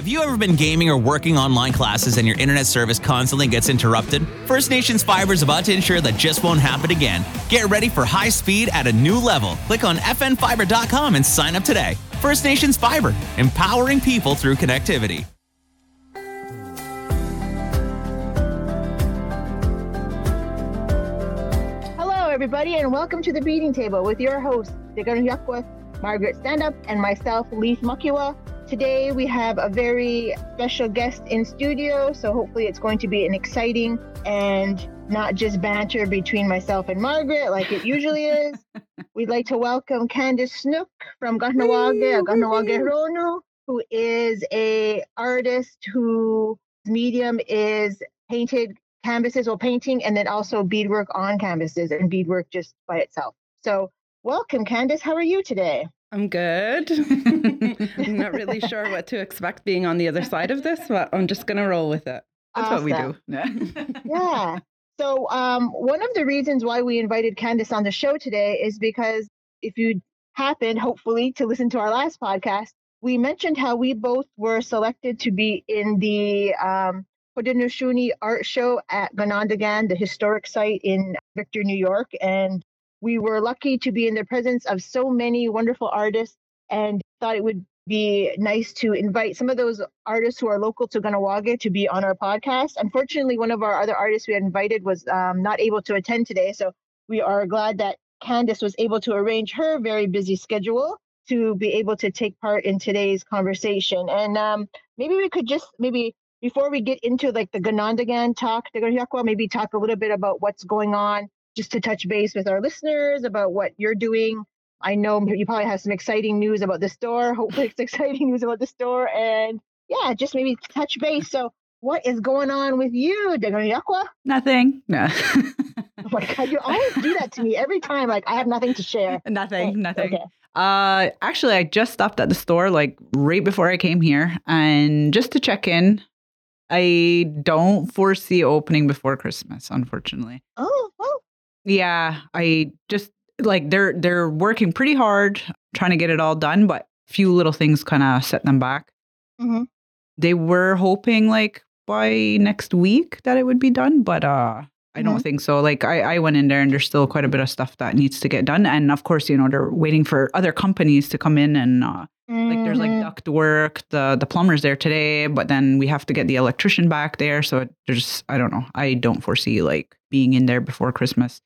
Have you ever been gaming or working online classes and your internet service constantly gets interrupted? First Nations Fiber is about to ensure that just won't happen again. Get ready for high speed at a new level. Click on fnfiber.com and sign up today. First Nations Fiber, empowering people through connectivity. Hello, everybody, and welcome to the Beading Table with your host, Deganyakwa, Margaret Standup, and myself, Leith Makiwa. Today, we have a very special guest in studio, so hopefully, it's going to be an exciting and not just banter between myself and Margaret like it usually is. We'd like to welcome Candice Snook from Kahnawake, Kahnawake Rono, who is a artist whose medium is painted canvases or painting and then also beadwork on canvases and beadwork just by itself. So welcome, Candice. How are you today? I'm good. I'm not really sure what to expect being on the other side of this, but I'm just going to roll with it. That's awesome. what we do. Yeah. yeah. So um, one of the reasons why we invited Candice on the show today is because if you happened, hopefully, to listen to our last podcast, we mentioned how we both were selected to be in the um, Haudenosaunee art show at Ganondagan, the historic site in Victor, New York. And we were lucky to be in the presence of so many wonderful artists and thought it would be nice to invite some of those artists who are local to Kahnawake to be on our podcast. Unfortunately, one of our other artists we had invited was um, not able to attend today. So we are glad that Candice was able to arrange her very busy schedule to be able to take part in today's conversation. And um, maybe we could just maybe before we get into like the Ganondagan talk, maybe talk a little bit about what's going on, just to touch base with our listeners about what you're doing. I know you probably have some exciting news about the store. Hopefully, it's exciting news about the store. And yeah, just maybe touch base. So, what is going on with you, Deganyakwa? Nothing. No. oh my God, you always do that to me every time. Like, I have nothing to share. Nothing, nothing. Okay. Uh, actually, I just stopped at the store like right before I came here, and just to check in. I don't foresee opening before Christmas, unfortunately. Oh. Yeah, I just like they're they're working pretty hard trying to get it all done, but few little things kind of set them back. Mm-hmm. They were hoping like by next week that it would be done, but uh I don't mm-hmm. think so. Like I, I went in there and there's still quite a bit of stuff that needs to get done. And of course, you know, they're waiting for other companies to come in and uh, mm-hmm. like there's like mm-hmm. duct work, the the plumber's there today, but then we have to get the electrician back there. So there's I don't know. I don't foresee like being in there before Christmas.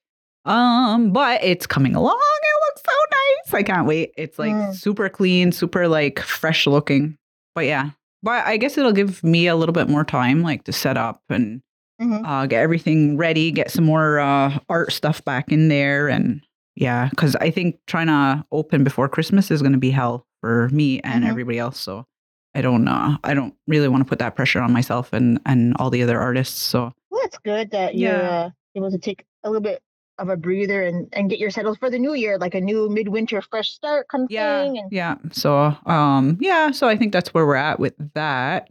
Um, but it's coming along. It looks so nice. I can't wait. It's like mm. super clean, super like fresh looking. But yeah. But I guess it'll give me a little bit more time like to set up and mm-hmm. uh, get everything ready, get some more uh, art stuff back in there and yeah, cuz I think trying to open before Christmas is going to be hell for me and mm-hmm. everybody else. So I don't know. I don't really want to put that pressure on myself and and all the other artists. So well, that's good that you're yeah. uh, able to take a little bit of a breather and and get your settled for the new year, like a new midwinter fresh start kind of yeah, thing. And- yeah. So um yeah, so I think that's where we're at with that.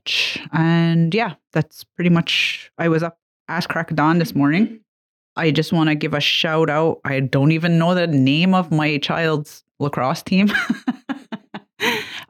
And yeah, that's pretty much I was up ass crack of dawn this morning. I just want to give a shout out. I don't even know the name of my child's lacrosse team.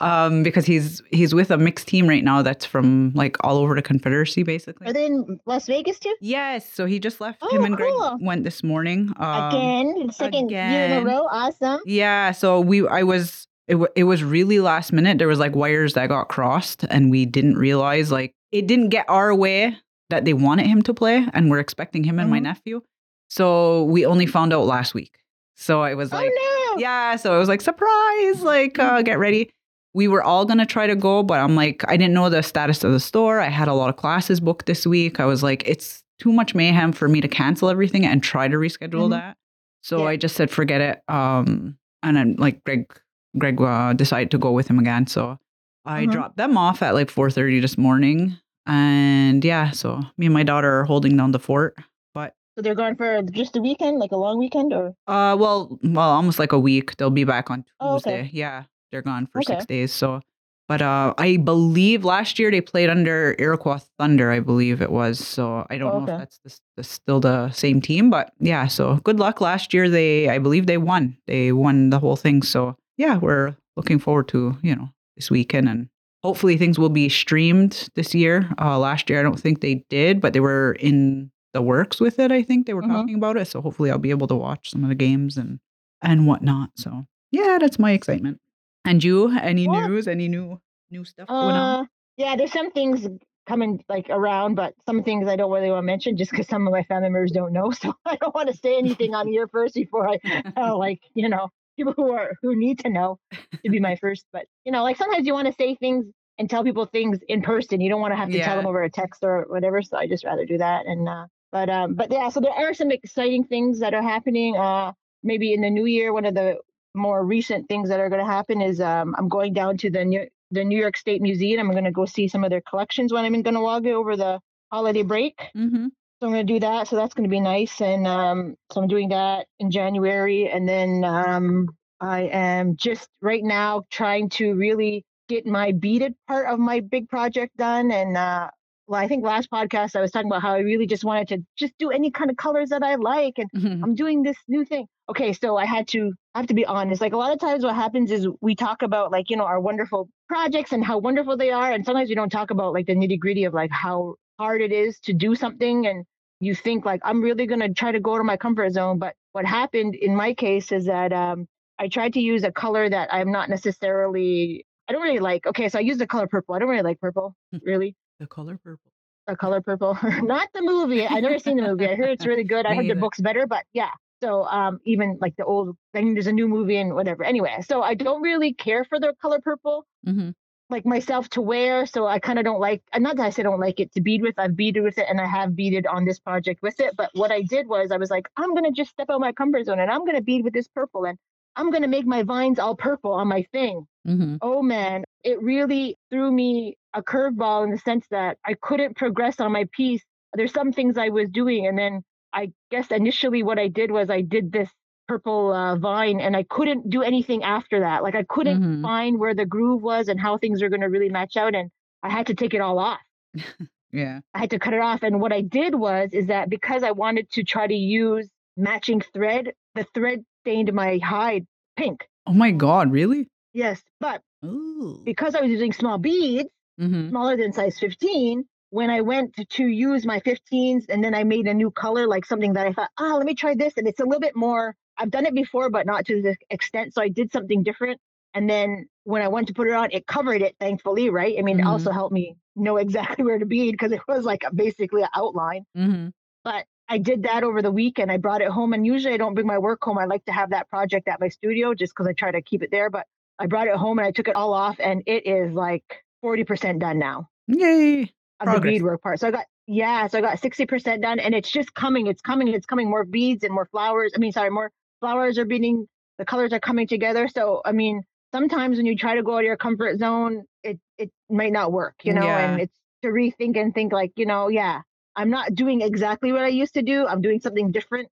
um, because he's he's with a mixed team right now that's from like all over the Confederacy, basically. Are they in Las Vegas too? Yes. So he just left. Oh, Him and cool. Greg went this morning. Um, again, second again. year in a row. Awesome. Yeah. So we, I was. It, w- it was really last minute. There was like wires that got crossed, and we didn't realize like it didn't get our way that they wanted him to play, and we're expecting him and mm-hmm. my nephew. So we only found out last week. So I was like, oh, no. yeah. So it was like, surprise, like, uh, get ready we were all going to try to go, but I'm like, I didn't know the status of the store. I had a lot of classes booked this week. I was like, it's too much mayhem for me to cancel everything and try to reschedule mm-hmm. that. So yeah. I just said, forget it. Um, and then like Greg, Greg uh, decided to go with him again. So I mm-hmm. dropped them off at like 4:30 this morning, and yeah, so me and my daughter are holding down the fort. But so they're going for just a weekend, like a long weekend, or uh, well, well, almost like a week. They'll be back on Tuesday. Oh, okay. Yeah. They're gone for okay. six days. So, but uh, I believe last year they played under Iroquois Thunder. I believe it was. So I don't oh, okay. know if that's the, the, still the same team, but yeah. So good luck. Last year they, I believe they won. They won the whole thing. So yeah, we're looking forward to you know this weekend and hopefully things will be streamed this year. Uh, last year, I don't think they did, but they were in the works with it. I think they were Mhm. talking about it. So hopefully I'll be able to watch some of the games and and whatnot. So yeah, that's my excitement. And you, any news? Any new new stuff going on? Uh, yeah, there's some things coming like around, but some things I don't really want to mention just because some of my family members don't know. So I don't want to say anything on here first before I tell like you know people who are who need to know to be my first. But you know, like sometimes you want to say things and tell people things in person. You don't want to have to tell them over a text or whatever. So I just rather do that. And uh, but um, but yeah, so there are some exciting things that are happening. Uh, maybe in the new year, one of the more recent things that are going to happen is um, I'm going down to the New the New York State Museum. I'm going to go see some of their collections when I'm in Kahnawake over the holiday break. Mm-hmm. So I'm going to do that. So that's going to be nice. And um, so I'm doing that in January. And then um, I am just right now trying to really get my beaded part of my big project done. And uh, well, I think last podcast I was talking about how I really just wanted to just do any kind of colors that I like. And Mm-hmm. I'm doing this new thing. Okay, so I had to I have to be honest. Like a lot of times what happens is we talk about like, you know, our wonderful projects and how wonderful they are. And sometimes we don't talk about like the nitty-gritty of like how hard it is to do something and you think like I'm really gonna try to go to my comfort zone. But what happened in my case is that um I tried to use a color that I'm not necessarily I don't really like. Okay, so I used the color purple. I don't really like purple, really. The color purple. A color purple. Not the movie. I've never seen the movie. I heard it's really good. I Me heard the book's better, but yeah. So um even like the old I mean there's a new movie and whatever. Anyway, so I don't really care for the color purple Mm-hmm. like myself to wear. So I kind of don't like not that I say don't like it to bead with. I've beaded with it and I have beaded on this project with it. But what I did was I was like, I'm gonna just step out my comfort zone and I'm gonna bead with this purple and I'm gonna make my vines all purple on my thing Mm-hmm. oh man, it really threw me a curveball in the sense that I couldn't progress on my piece. There's some things I was doing, and then I guess initially what I did was I did this purple uh, vine, and I couldn't do anything after that. Like I couldn't Mhm. find where the groove was and how things are going to really match out, and I had to take it all off. Yeah. I had to cut it off. And what I did was is that because I wanted to try to use matching thread, the thread stained my hide pink. Oh my God! Really? Yes, but Ooh. because I was using small beads. Mm-hmm. smaller than size 15 when i went to, to use my 15s and then i made a new color like something that i thought oh let me try this and it's a little bit more i've done it before but not to this extent so i did something different and then when i went to put it on it covered it thankfully right i mean it Mhm. also helped me know exactly where to bead because it was like a, basically an outline Mm-hmm. but I did that over the weekend. I brought it home, and usually I don't bring my work home. I like to have that project at my studio just because I try to keep it there. But I brought it home and I took it all off, and it is like 40% done now Yay! of the Progress. beadwork part. So I got, yeah, so I got 60% done, and it's just coming. It's coming. It's coming. More beads and more flowers. I mean, sorry, more flowers are beading. The colors are coming together. So, I mean, sometimes when you try to go out of your comfort zone, it, it might not work, you know, Yeah. and it's to rethink and think like, you know, yeah, I'm not doing exactly what I used to do. I'm doing something different,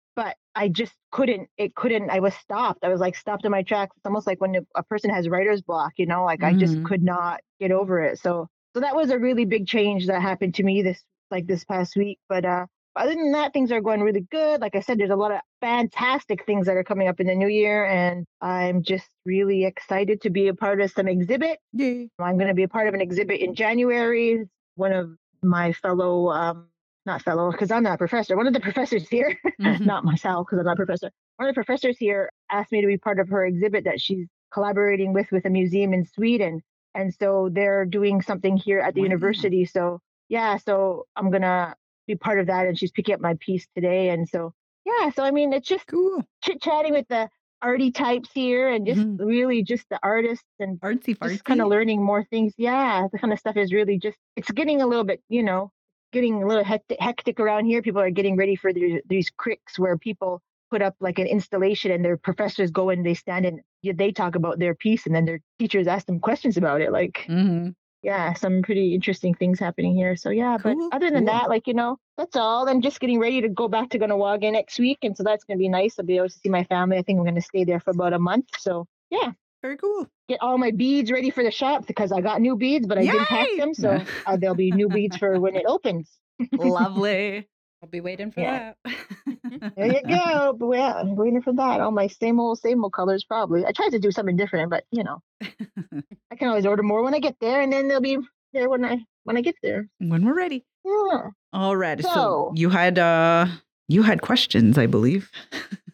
I just couldn't. It couldn't. I was stopped. I was like stopped in my tracks. It's almost like when a- person has writer's block, you know, like I just Mhm. could not get over it. So, so that was a really big change that happened to me this like this past week. But uh, other than that, things are going really good. Like I said, there's a lot of fantastic things that are coming up in the new year, and I'm just really excited to be a part of some exhibit. Yay! I'm going to be a part of an exhibit in January. One of my fellow, um, not fellow, because I'm not a professor. One of the professors here, Mhm. not myself, because I'm not a professor. One of the professors here asked me to be part of her exhibit that she's collaborating with with a museum in Sweden, and so they're doing something here at the Wow. university. So yeah, so I'm gonna be part of that, and she's picking up my piece today, and so yeah, so I mean, it's just Cool. chit chatting with the arty types here, and just Mhm. really just the artists and Artsy fartsy. kind of learning more things. Yeah, the kind of stuff is really just it's getting a little bit, you know, getting a little hectic, hectic around here. People are getting ready for these, these cricks where people put up like an installation and their professors go and they stand and they talk about their piece and then their teachers ask them questions about it. Like, Mm-hmm. yeah, some pretty interesting things happening here. So yeah, Cool, but other than cool. that, like you know, that's all. I'm just getting ready to go back to Kahnawake next week, and so that's gonna be nice. I'll be able to see my family. I think I'm gonna stay there for about a month. So yeah, Very cool. get all my beads ready for the shop because I got new beads, but I didn't pack them, so uh, there'll be new beads for when it opens. Lovely. I'll be waiting for Yeah. that. There you go. But yeah, I'm waiting for that. All my same old, same old colors, probably. I tried to do something different, but you know, I can always order more when I get there, and then they'll be there when I when I get there. when we're ready. Yeah. All right. So, So- you had uh you had questions, I believe.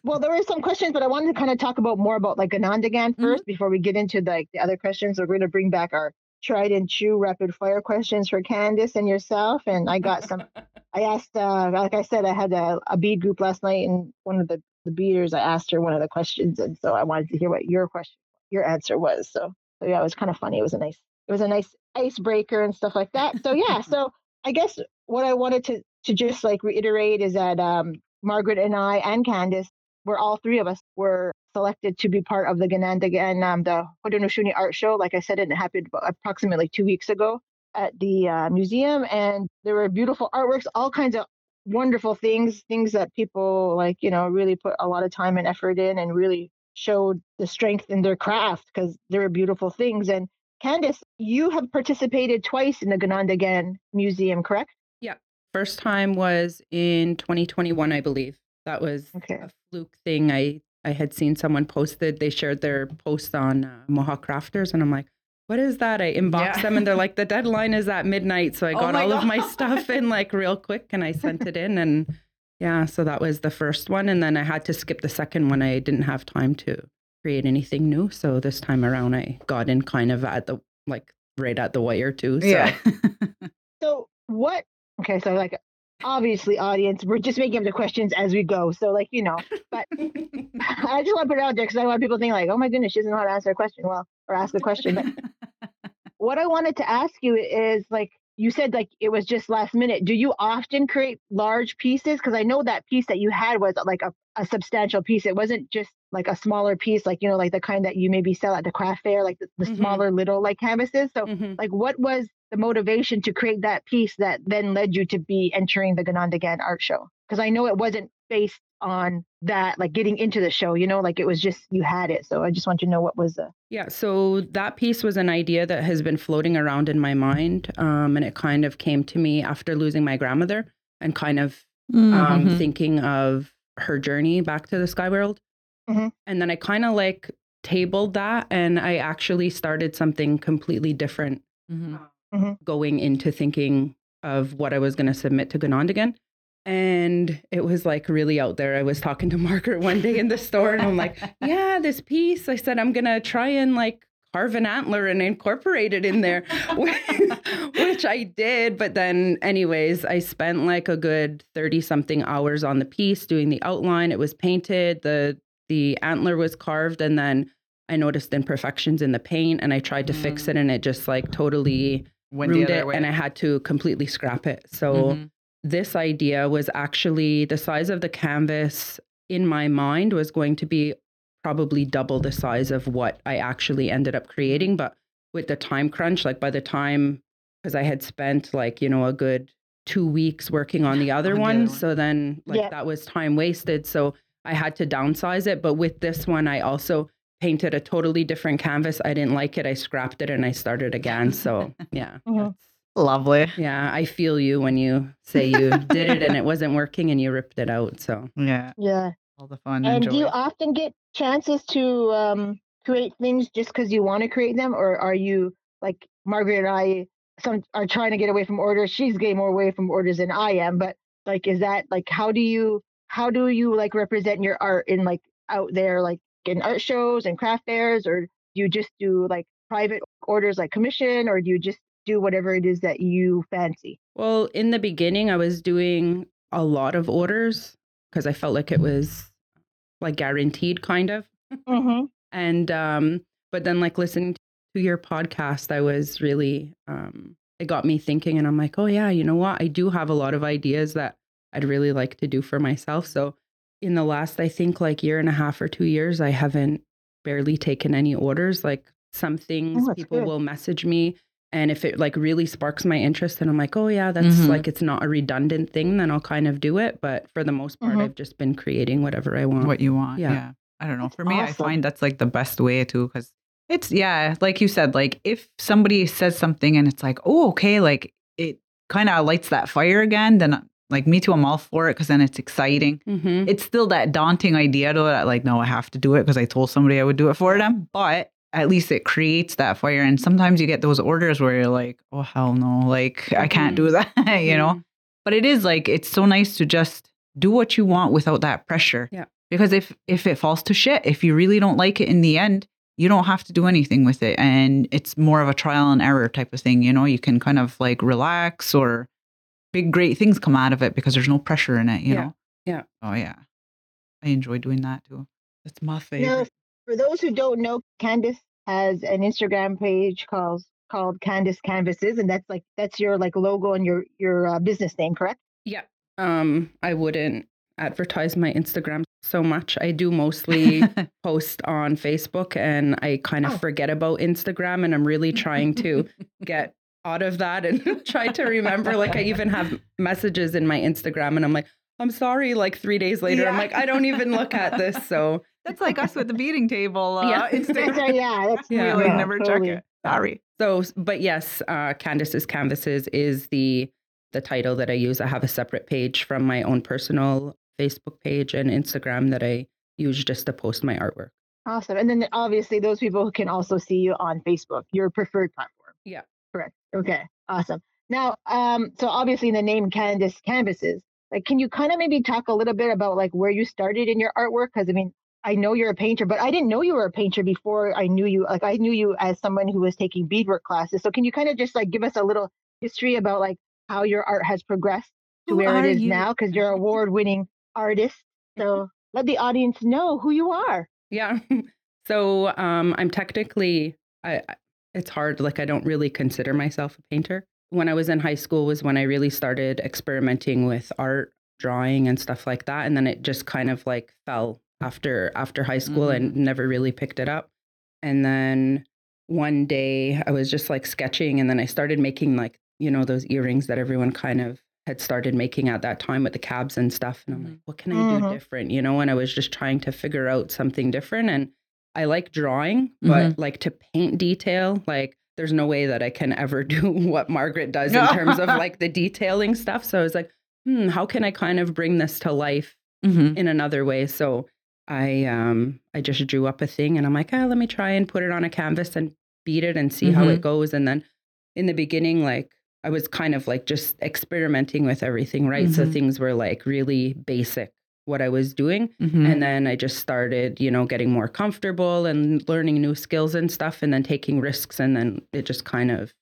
Well, there were some questions, but I wanted to kind of talk about more about like Ganondagan 1st before we get into like the other questions. We're going to bring back our tried and true rapid fire questions for Candace and yourself. And I got some. I asked, uh, like I said, I had a, a bead group last night, and one of the the beaters, I asked her one of the questions, and so I wanted to hear what your question, your answer was. So, so yeah, it was kind of funny. It was a nice, it was a nice icebreaker and stuff like that. So yeah, so I guess what I wanted to to just like reiterate is that um, Margaret and I and Candace where all three of us were selected to be part of the Ganondagan, um, the Haudenosaunee Art Show. Like I said, it happened approximately two weeks ago at the uh, museum, and there were beautiful artworks, all kinds of wonderful things, things that people like, you know, really put a lot of time and effort in, and really showed the strength in their craft because there were beautiful things. And Candace, you have participated twice in the Ganondagan Museum, correct? Yeah, First time was in 2021, I believe. That was Okay. a fluke thing. I I had seen someone posted. They shared their post on uh, Mohawk Crafters, and I'm like, "What is that?" I inboxed Yeah. them, and they're like, "The deadline is at midnight." So I Oh got my all of my stuff in like real quick, and I sent it in, and yeah, so that was the first one, and then I had to skip the second one. I didn't have time to create anything new, so this time around, I got in kind of at the like right at the wire too. So. Yeah. So what? Okay, so like obviously, audience, we're just making up the questions as we go. So like you know, but I just want to put it out there because I want people to think like, oh my goodness, she doesn't know how to answer a question. Well, or ask a question. But what I wanted to ask you is like you said like it was just last minute. Do you often create large pieces? Because I know that piece that you had was like a, a substantial piece. It wasn't just like a smaller piece, like you know, like the kind that you maybe sell at the craft fair, like the, the Mhm. smaller little like canvases. So Mhm. like what was the motivation to create that piece that then led you to be entering the Ganondagan art show? Because I know it wasn't based on that, like getting into the show, you know, like it was just you had it. So I just want you to know what was the Yeah, so that piece was an idea that has been floating around in my mind. Um, and it kind of came to me after losing my grandmother and kind of um, Mhm. thinking of her journey back to the sky world. Mhm. And then I kind of like tabled that and I actually started something completely different Mhm. going into thinking of what I was going to submit to Ganondagan. And it was like really out there. I was talking to Margaret one day in the store and I'm like, yeah, this piece. I said, I'm going to try and like carve an antler and incorporate it in there, which I did. But then, anyways, I spent like a good 30 something hours on the piece doing the outline. It was painted, the the antler was carved, and then I noticed imperfections in the paint and I tried to fix Mm. it and it just like totally ruined other it way. and I had to completely scrap it. So Mhm. this idea was actually the size of the canvas in my mind was going to be probably double the size of what I actually ended up creating. But with the time crunch, like by the time, because I had spent like, you know, a good two weeks working on the other On the one. other one. So then, like, Yeah. that was time wasted. So I had to downsize it. But with this one, I also painted a totally different canvas. I didn't like it. I scrapped it and I started again. So, yeah. Mhm. Lovely. yeah, I feel you when you say you did it and it wasn't working and you ripped it out. So, Yeah. yeah. All the fun And and do you often get chances to um, create things just because you want to create them, or are you like Margaret and I? Some are trying to get away from orders. She's getting more away from orders than I am. But like, is that like how do you how do you like represent your art in like out there like in art shows and craft fairs, or do you just do like private orders like commission, or do you just do whatever it is that you fancy? well, in the beginning, I was doing a lot of orders because I felt like it was like guaranteed, kind of. Mm-hmm. And, um, but then like listening to your podcast, I was really, um, it got me thinking and I'm like, oh, yeah, you know what? I do have a lot of ideas that I'd really like to do for myself. So, in the last, I think like year and a half or two years, I haven't barely taken any orders. Like some things that's people good. will message me. And if it like really sparks my interest and I'm like, oh yeah, that's Mhm. like it's not a redundant thing, then I'll kind of do it. But for the most part, Mhm. I've just been creating whatever I want. what you want. Yeah. Yeah. I don't know. For me, I find that's like the best way too, because it's yeah, like you said, like if somebody says something and it's like, oh, okay, like it kind of lights that fire again, then Like me too, I'm all for it because then it's exciting. Mm-hmm. It's still that daunting idea though that like, no, I have to do it because I told somebody I would do it for them. But at least it creates that fire. And sometimes you get those orders where you're like, oh hell no, like I can't do that, you know? But it is like it's so nice to just do what you want without that pressure. Yeah. Because if if it falls to shit, if you really don't like it in the end, you don't have to do anything with it. And it's more of a trial and error type of thing, you know? You can kind of like relax or big great things come out of it because there's no pressure in it, you Yeah. know? Yeah. Oh yeah. I enjoy doing that too. That's my favorite. Now, for those who don't know, Candace has an Instagram page called called Candace Canvases, and that's like that's your like logo and your your uh, business name, correct? Yeah. Um, I wouldn't advertise my Instagram so much. I do mostly post on Facebook and I kind of Oh. forget about Instagram and I'm really trying to get out of that and try to remember like I even have messages in my Instagram and I'm like I'm sorry like 3 days later I'm like I don't even look at this so That's like us with the beading table. Uh, Yeah. That's Instagram. yeah, that's Yeah. we yeah, never totally. check it. Sorry. So, but yes, uh, Candace's Canvases is the the title that I use. I have a separate page from my own personal Facebook page and Instagram that I use just to post my artwork. Awesome. And then obviously those people can also see you on Facebook, your preferred platform. Yeah. Correct. Okay. Awesome. Now, um, so obviously the name Candace Canvases, like, can you kind of maybe talk a little bit about like where you started in your artwork? Because I mean, I know you're a painter, but I didn't know you were a painter before I knew you. Like, I knew you as someone who was taking beadwork classes. So can you kind of just like give us a little history about like how your art has progressed to Who where it is you? now? Because you're an award-winning artist. So let the audience know who you are. Yeah. So um, I'm technically, I- it's hard. Like I don't really consider myself a painter. When I was in high school was when I really started experimenting with art, drawing, and stuff like that. And then it just kind of like fell after after high school and never really picked it up. And then one day I was just like sketching, and then I started making like you know those earrings that everyone kind of had started making at that time with the cabs and stuff. And I'm Mhm. like, what can I do Mhm. different? You know, and I was just trying to figure out something different. And I like drawing, but like to paint detail, like there's no way that I can ever do what Margaret does in terms of like the detailing stuff. So I was like, hmm, how can I kind of bring this to life Mm-hmm. in another way? So I um I just drew up a thing and I'm like, ah, let me try and put it on a canvas and beat it and see how Mhm. it goes. And then in the beginning, like I was kind of like just experimenting with everything, right? So Mhm. things were like really basic what I was doing. Mm-hmm. And then I just started, you know, getting more comfortable and learning new skills and stuff and then taking risks. And then it just kind of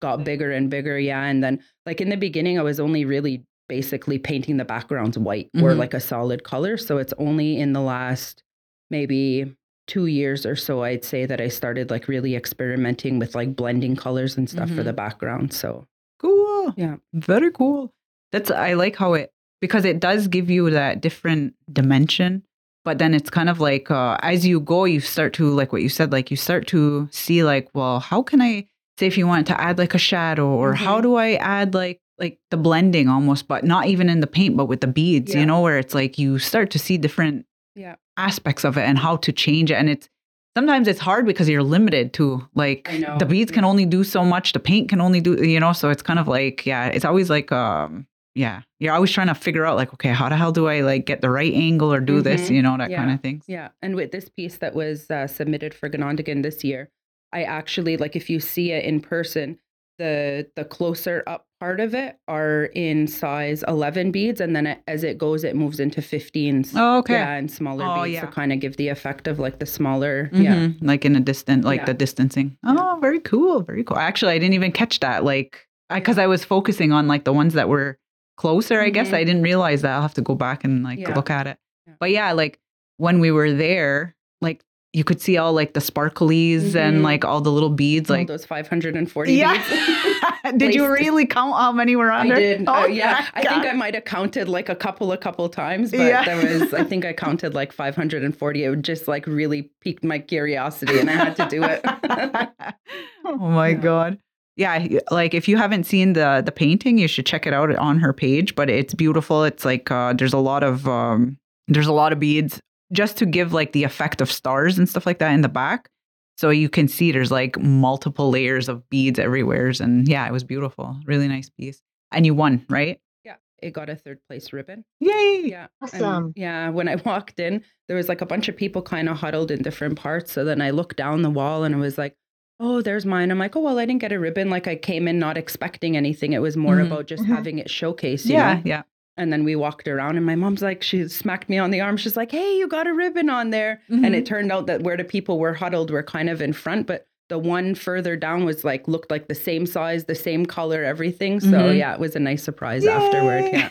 got bigger and bigger. Yeah. And then, like, in the beginning, I was only really basically painting the backgrounds white or Mhm. like a solid color. So it's only in the last maybe two years or so, I'd say that I started like really experimenting with like blending colors and stuff for Mhm. the background. So, Cool. Yeah. Very cool. That's I like how it because it does give you that different dimension. But then it's kind of like uh, as you go, you start to like what you said, like you start to see like, well, how can I say if you want to add like a shadow, or how Mhm. do I add like like the blending almost, but not even in the paint, but with the beads, Yeah. you know, where it's like you start to see different Yeah. aspects of it and how to change it. And it's sometimes it's hard because you're limited to like the beads can only do so much, the paint can only do, you know, so it's kind of like, yeah, it's always like um yeah, you're always trying to figure out like, okay, how the hell do I like get the right angle or do this, Mhm. you know, that kind of thing. Yeah. And with this piece that was uh, submitted for Ganondagan this year, I actually like if you see it in person, the the closer up part of it are in size 11 beads and then it, as it goes it moves into 15s. Oh, okay. Yeah, and smaller Oh, beads yeah. to kind of give the effect of like the smaller. Yeah. Mhm, Like in a distant, like Yeah. the distancing. Yeah. Oh, very cool. Very cool. Actually, I didn't even catch that. Like, because I, was focusing on like the ones that were closer, I guess. I didn't realize that. I'll have to go back and like Yeah. look at it. Yeah. But yeah, like when we were there, like you could see all like the sparklies and Mhm. like all the little beads. All Like, those 540 yeah. beads. did you really count how many were on I there? did. Oh uh, yeah. I think I might have counted like a couple, a couple times, but Yeah. there was, I think I counted like 540. It just like really piqued my curiosity and I had to do it. oh my Yeah. god. Yeah, like if you haven't seen the the painting, you should check it out on her page, but it's beautiful. It's like uh there's a lot of um there's a lot of beads just to give like the effect of stars and stuff like that in the back. So you can see there's like multiple layers of beads everywhere and yeah, it was beautiful. Really nice piece. And you won, right? Yeah. it got a third place ribbon. Yay! Yeah. and, Awesome. yeah. When I walked in, there was like a bunch of people kind of huddled in different parts. So then I looked down the wall and it was like, oh, there's mine. I'm like, oh, well, I didn't get a ribbon. Like I came in not expecting anything. It was more Mhm. about just Mhm. having it showcased, Yeah, know? yeah. And then we walked around and my mom's like, she smacked me on the arm. She's like, hey, you got a ribbon on there. And Mhm. it turned out that where the people were huddled were kind of in front, but the one further down was like, looked like the same size, the same color, everything. So Mhm. yeah, it was a nice surprise afterward. Yeah.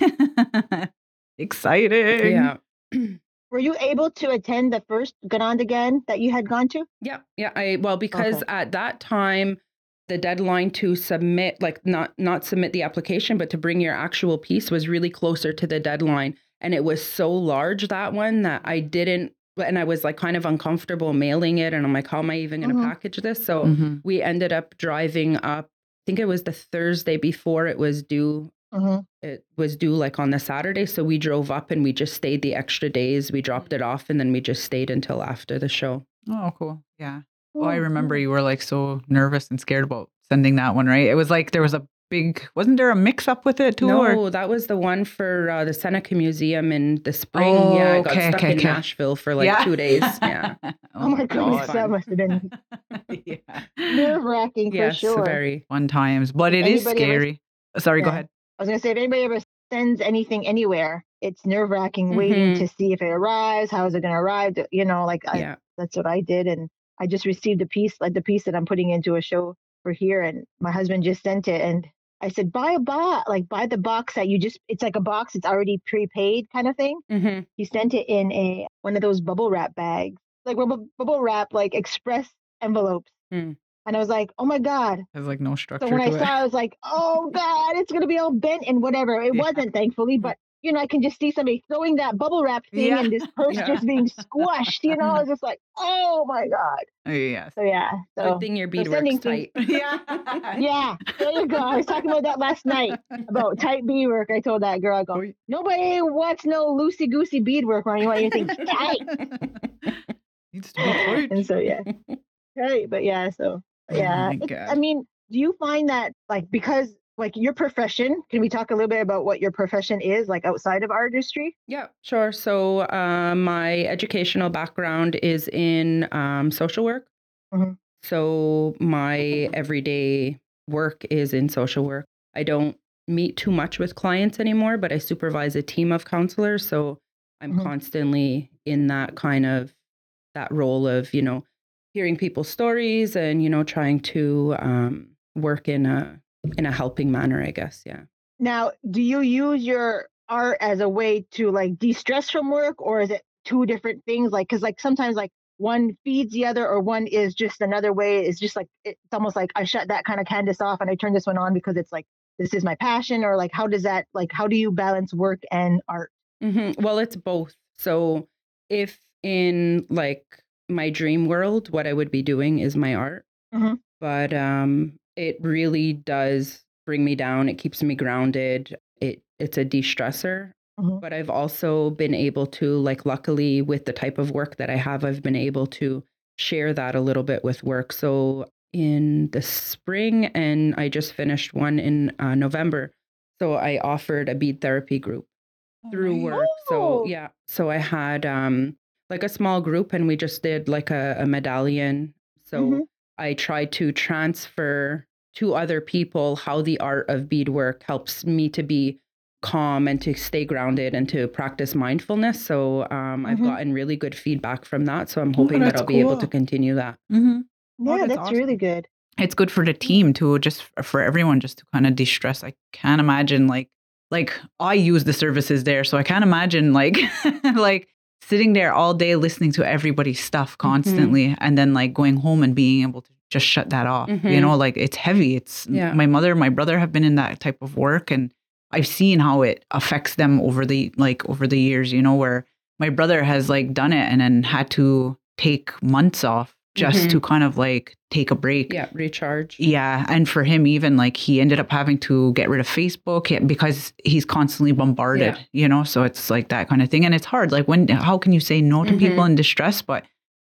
Yeah. Exciting. Yeah. Were you able to attend the first Ganondagan that you had gone to? Yeah, yeah. I well because Okay. at that time the deadline to submit like not not submit the application but to bring your actual piece was really closer to the deadline and it was so large that one that I didn't and I was like kind of uncomfortable mailing it and I'm like how am I even going to Mhm. package this? So Mhm. we ended up driving up I think it was the Thursday before it was due Mm-hmm. it was due like on the Saturday. So we drove up and we just stayed the extra days. We dropped it off and then we just stayed until after the show. Oh, cool. Yeah. Oh, I remember you were like so nervous and scared about sending that one, right? It was like there was a big, wasn't there a mix up with it too? No, or- that was the one for uh, the Seneca Museum in the spring. Oh, yeah, I got okay, stuck okay, in okay. Nashville for like Yeah. two days. Yeah. Oh my goodness, God. that must have been yeah. nerve wracking for yes, sure. very. Fun times, but it is Anybody ever- scary. Sorry, go ahead. I was gonna say if anybody ever sends anything anywhere, it's nerve wracking waiting Mhm. to see if it arrives. How is it gonna arrive? You know, like I, Yeah. that's what I did, and I just received a piece, like the piece that I'm putting into a show for here, and my husband just sent it, and I said buy a box, like buy the box that you just. It's like a box, it's already prepaid kind of thing. hmm He sent it in a one of those bubble wrap bags, like bubble, bubble wrap, like express envelopes. Hmm. And I was like, oh my god, There's like no structure so when to I it. saw, it, I was like, "Oh God, it's gonna be all bent and whatever." It Yeah. wasn't, thankfully, but you know, I can just see somebody throwing that bubble wrap thing Yeah. and this purse Yeah. just being squashed. You know, I was just like, "Oh my God!" Yeah. So yeah, Good so thing your so beadwork's sending tight. things- yeah. yeah, there you go. I was talking about that last night about tight beadwork. I told that girl, I go, Oh, "Nobody wants no loosey goosey beadwork when you want your things tight." Needs to be tight. And so yeah, right. But yeah, so yeah, my it's- God. I mean, do you find that like because like your profession? Can we talk a little bit about what your profession is like outside of artistry? Yeah, sure. So, uh, my educational background is in um, social work. Mhm. So, my everyday work is in social work. I don't meet too much with clients anymore, but I supervise a team of counselors. So, I'm Mhm. constantly in that kind of that role of you know hearing people's stories and you know trying to um, work in a in a helping manner. I guess. Yeah. Now, do you use your art as a way to like de-stress from work, or is it two different things? Like, because like sometimes like one feeds the other, or one is just another way. It's just like it's almost like I shut that kind of canvas off and I turn this one on because it's like this is my passion, or like how does that like how do you balance work and art? hmm Well, it's both. So, if in like my dream world, what I would be doing is my art, Mhm. but um, it really does bring me down. It keeps me grounded. It it's a de-stressor. Mhm. But I've also been able to, like, luckily with the type of work that I have, I've been able to share that a little bit with work. So in the spring, and I just finished one in uh, November. So I offered a bead therapy group through work. So Oh. yeah, so I had um like a small group and we just did like a, a medallion. So Mhm. I tried to transfer to other people how the art of beadwork helps me to be calm and to stay grounded and to practice mindfulness. So um, I've Mhm. gotten really good feedback from that. So I'm Oh, hoping that I'll be able to continue that. hmm Yeah, Oh, that's, that's really good. It's good for the team too, just for everyone, just to kind of de-stress. I can't imagine like like I use the services there, so I can't imagine like like sitting there all day listening to everybody's stuff constantly, and then like going home and being able to just shut that off. You Mhm. know, like it's heavy. It's Yeah. my mother, my brother have been in that type of work, and I've seen how it affects them over the like over the years. You know, where my brother has like done it and then had to take months off just Mhm. to kind of like take a break. Yeah, recharge. Yeah, and for him, even like he ended up having to get rid of Facebook because he's constantly bombarded. Yeah. You know, so it's like that kind of thing, and it's hard. Like when, how can you say no to people in distress? But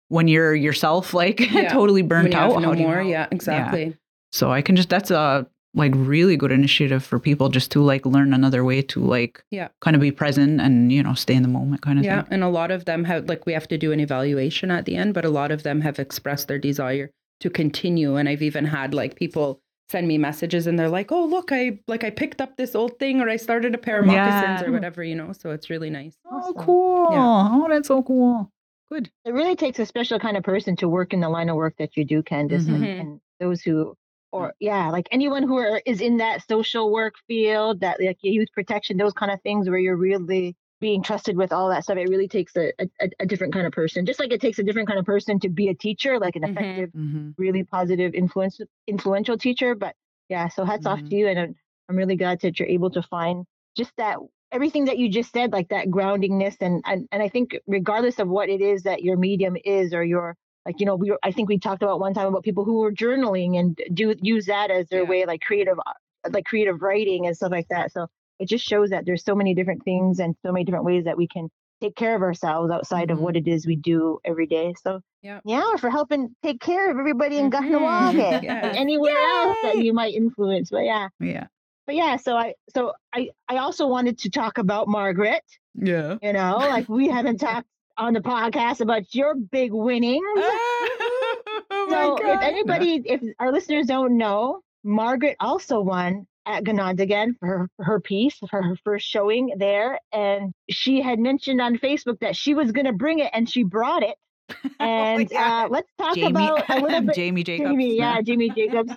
when you're yourself, like Mm-hmm. Yeah. totally burnt out, no do you more, know? yeah, exactly. So I can just that's a like really good initiative for people just to like learn another way to like Yeah. kind of be present and you know stay in the moment kind of Yeah, thing. and a lot of them have like we have to do an evaluation at the end, but a lot of them have expressed their desire to continue. And I've even had like people send me messages and they're like, "Oh, look, I like I picked up this old thing or I started a pair of moccasins Yeah. or whatever, you know." So it's really nice. Oh, Awesome. cool! Oh, that's so cool. Good. It really takes a special kind of person to work in the line of work that you do, Candice, and, Mhm. and those who, or yeah, like anyone who are, is in that social work field, that like youth protection, those kind of things, where you're really being trusted with all that stuff. It really takes a, a, a different kind of person, just like it takes a different kind of person to be a teacher, like an Mhm. effective, Mm-hmm. really positive, influence, influential teacher. But yeah, so hats off Mhm. to you, and I'm, I'm really glad that you're able to find just that everything that you just said, like that groundingness, and and and I think regardless of what it is that your medium is or your like you know we were, I think we talked about one time about people who were journaling and do use that as their Yeah. way like creative uh, like creative writing and stuff like that. So it just shows that there's so many different things and so many different ways that we can take care of ourselves outside of Mhm. what it is we do every day. So Yeah. yeah, or for helping take care of everybody in Mhm. And anywhere else that you might influence. But yeah, Yeah. but yeah. So I so I I also wanted to talk about Margaret. Yeah. You know, like we haven't talked on the podcast about your big winnings. oh my so God. if anybody, if our listeners don't know, Margaret also won at Ganondagan for her, for her piece, for her first showing there. And she had mentioned on Facebook that she was going to bring it and she brought it. And Oh, uh, let's talk Jamie, about a little bit. Jamie Jacobs. Jamie, yeah, Jamie Jacobs.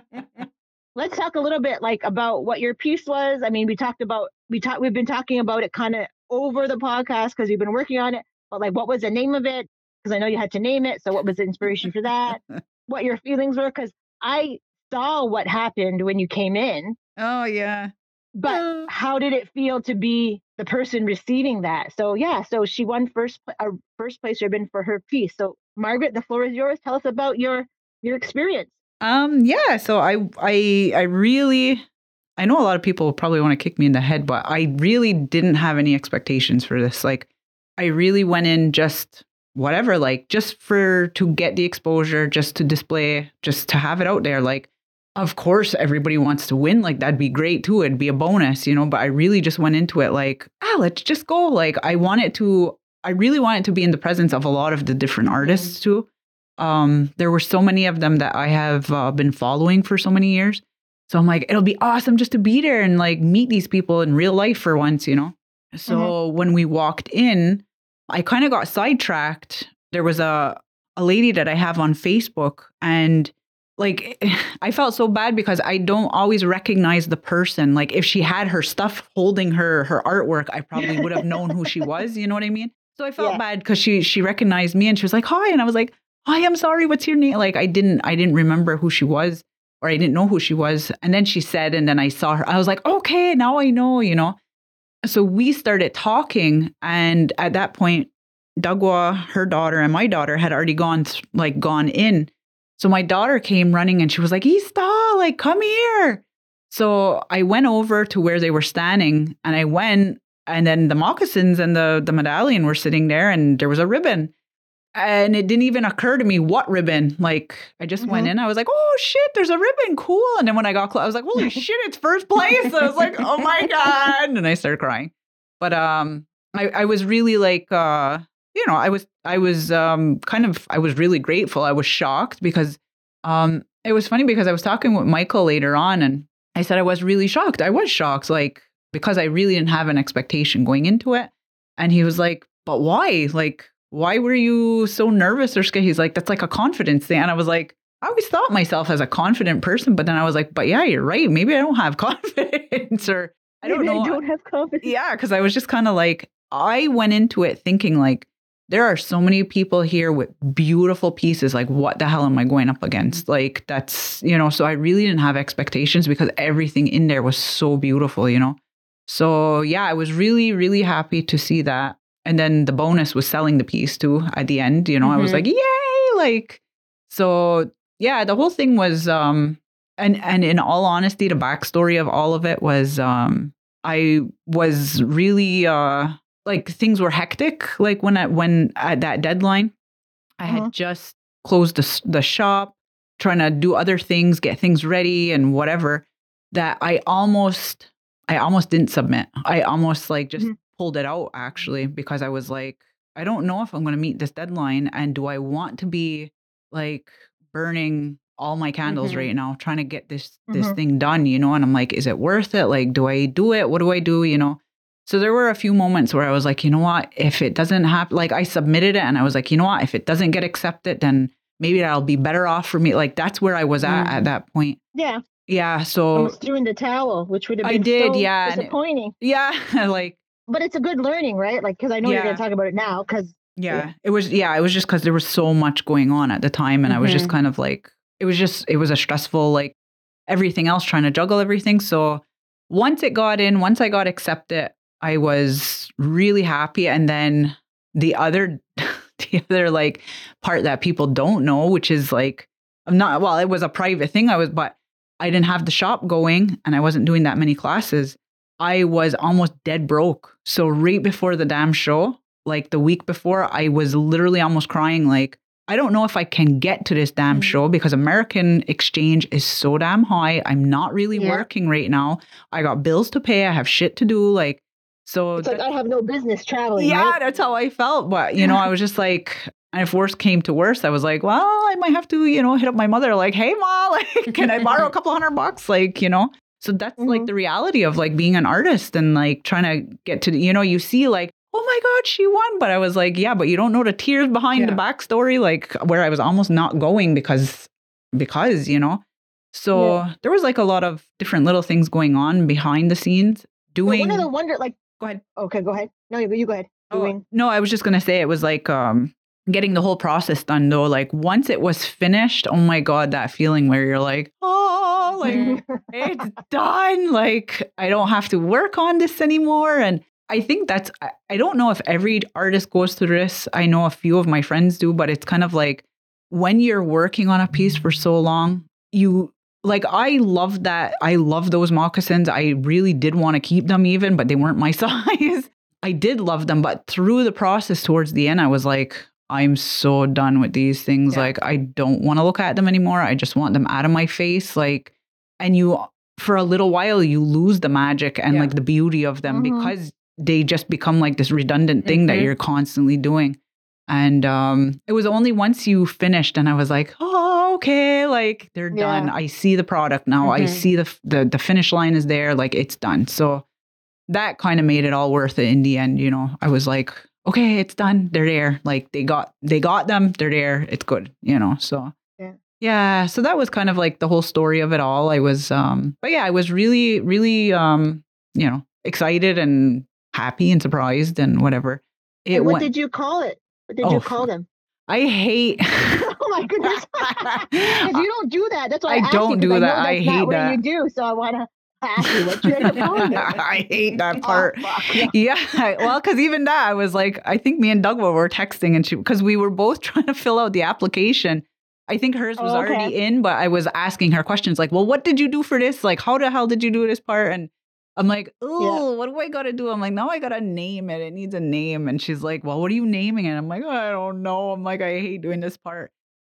Let's talk a little bit like about what your piece was. I mean, we talked about we talked we've been talking about it kind of over the podcast because we've been working on it. But like, what was the name of it? Because I know you had to name it. So, what was the inspiration for that? what your feelings were? Because I saw what happened when you came in, Oh yeah. but Uh. how did it feel to be the person receiving that? So, yeah, so she won first a first place ribbon for her piece. So, Margaret, the floor is yours. Tell us about your your experience. Um yeah, so I I I really I know a lot of people probably want to kick me in the head, but I really didn't have any expectations for this. Like I really went in just whatever, like just for to get the exposure, just to display, just to have it out there. Like of course everybody wants to win, like that'd be great too. It'd be a bonus, you know, but I really just went into it like, ah, let's just go. Like I wanted to I really wanted to be in the presence of a lot of the different artists too um there were so many of them that i have uh, been following for so many years so i'm like it'll be awesome just to be there and like meet these people in real life for once you know so mm-hmm. when we walked in i kind of got sidetracked. There was a a lady that i have on facebook and like i felt so bad because i don't always recognize the person. Like if she had her stuff holding her her artwork i probably would have known who she was you know what i mean? So i felt Yeah. bad because she she recognized me and she was like hi and i was like hi i'm sorry what's your name? Like i didn't i didn't remember who she was or i didn't know who she was. And then she said and then i saw her i was like okay now i know you know so we started talking and at that point dagwa her daughter and my daughter had already gone like gone in. So my daughter came running and she was like Ista, like come here. So i went over to where they were standing and i went and then the moccasins and the the medallion were sitting there and there was a ribbon and it didn't even occur to me what ribbon. Like I just went Mhm. in, I was like, "Oh shit, there's a ribbon, cool!" And then when I got close, I was like, "Holy shit, it's first place!" I was like, "Oh my god!" And I started crying. But um, I I was really like, uh, you know, I was I was um kind of I was really grateful. I was shocked because um it was funny because I was talking with Michael later on, and I said I was really shocked. I was shocked, like because I really didn't have an expectation going into it, and he was like, "But why? Like." Why were you so nervous or scared? He's like, that's like a confidence thing. And I was like, I always thought myself as a confident person, but then I was like, but yeah, you're right. Maybe I don't have confidence or I don't Maybe know. I don't have confidence. yeah, because I was just kind of like, I went into it thinking like, there are so many people here with beautiful pieces. Like, what the hell am I going up against? Like, that's, you know, so I really didn't have expectations because everything in there was so beautiful, you know? So, yeah, I was really, really happy to see that. And then the bonus was selling the piece too at the end, you know, I was Mhm. like, yay! Like, so yeah, the whole thing was, um, and, and in all honesty, the backstory of all of it was, um, I was really, uh, like things were hectic. Like when I, when at that deadline, I had Mhm. just closed the, the shop, trying to do other things, get things ready and whatever. that I almost I almost didn't submit. I almost like just Mhm. Pulled it out actually because I was like, I don't know if I'm going to meet this deadline and do I want to be like burning all my candles Mhm. right now trying to get this this Mhm. thing done, you know? And I'm like, is it worth it? Like do I do it? What do I do, you know? So there were a few moments where I was like, you know what? If it doesn't happen, like I submitted it and I was like, you know what? If it doesn't get accepted, then maybe that'll be better off for me. Like that's where I was at Mm. at that point. Yeah. Yeah. So Almost threw in the towel, which would have I been did, so yeah, and it- disappointing. yeah, like but it's a good learning, right? Like, because I know you're going to talk about it now. Because yeah, it was yeah, it was just because there was so much going on at the time, and I was just Mhm. kind of like it was just it was a stressful like everything else trying to juggle everything. So once it got in, once I got accepted, I was really happy, and then the other the other like part that people don't know, which is like I'm not well, it was a private thing. I was but I didn't have the shop going and I wasn't doing that many classes. I was almost dead broke. So right before the damn show, like the week before, I was literally almost crying like I don't know if I can get to this damn Mm. show because American exchange is so damn high. I'm not really Yeah. working right now. I got bills to pay. I have shit to do. Like, so it's like that- I have no business traveling. yeah, right? that's how I felt. But you know, I was just like, and if worse came to worse, I was like, well, I might have to, you know, hit up my mother, like, hey, ma, like, can I borrow a couple hundred bucks? Like, you know. So that's like Mhm. the reality of like being an artist and like trying to get to, you know, you see like, oh my God, she won. But I was like, yeah, but you don't know the tears behind the backstory, like where I was almost not going because, because, you know. So Yeah. there was like a lot of different little things going on behind the scenes But doing. one of the wonder, like, Go ahead. Okay, go ahead. No, you, you go ahead. Oh, no, I was just gonna say it was like um getting the whole process done though. Like once it was finished, oh my god, that feeling where you're like, oh, like Mhm. it's done. Like I don't have to work on this anymore. And I think that's I, I don't know if every artist goes through this. I know a few of my friends do, but it's kind of like when you're working on a piece for so long, you like I love that. I love those moccasins. I really did want to keep them even, but they weren't my size. I did love them, but through the process towards the end, I was like, I'm so done with these things. Yeah. Like, I don't want to look at them anymore. I just want them out of my face. Like, and you, for a little while, you lose the magic and Yeah. like the beauty of them Mhm. because they just become like this redundant thing that Mhm. you're constantly doing. And um, it was only once you finished, and I was like, "Oh, okay, like they're done. I see the product now. I Mhm. see the the the finish line is there. Like it's done." So that kind of made it all worth it in the end. You know, I was like, "Okay, it's done. They're there. Like they got they got them. They're there. It's good." You know, so Yeah. So that was kind of like the whole story of it all. I was, um, but yeah, I was really, really, um, you know, excited and happy and surprised and whatever. It And what went. did you call it? What did Oh, you call them? I hate. oh my goodness! Because you don't do that. That's why I, I don't you, do I that. I not hate what that. you do. So I want to ask you what you end up calling it. I hate that Oh, part. yeah. Yeah, well, because even that, I was like, I think me and Doug were texting, and she because we were both trying to fill out the application. I think hers was Oh, okay. already in, but I was asking her questions like, "Well, what did you do for this? Like, how the hell did you do this part?" And I'm like, "Oh, what do I got to do?" I'm like, now I got to name it. It needs a name." And she's like, "Well, what are you naming it?" I'm like, "I don't know." I'm like, "I hate doing this part."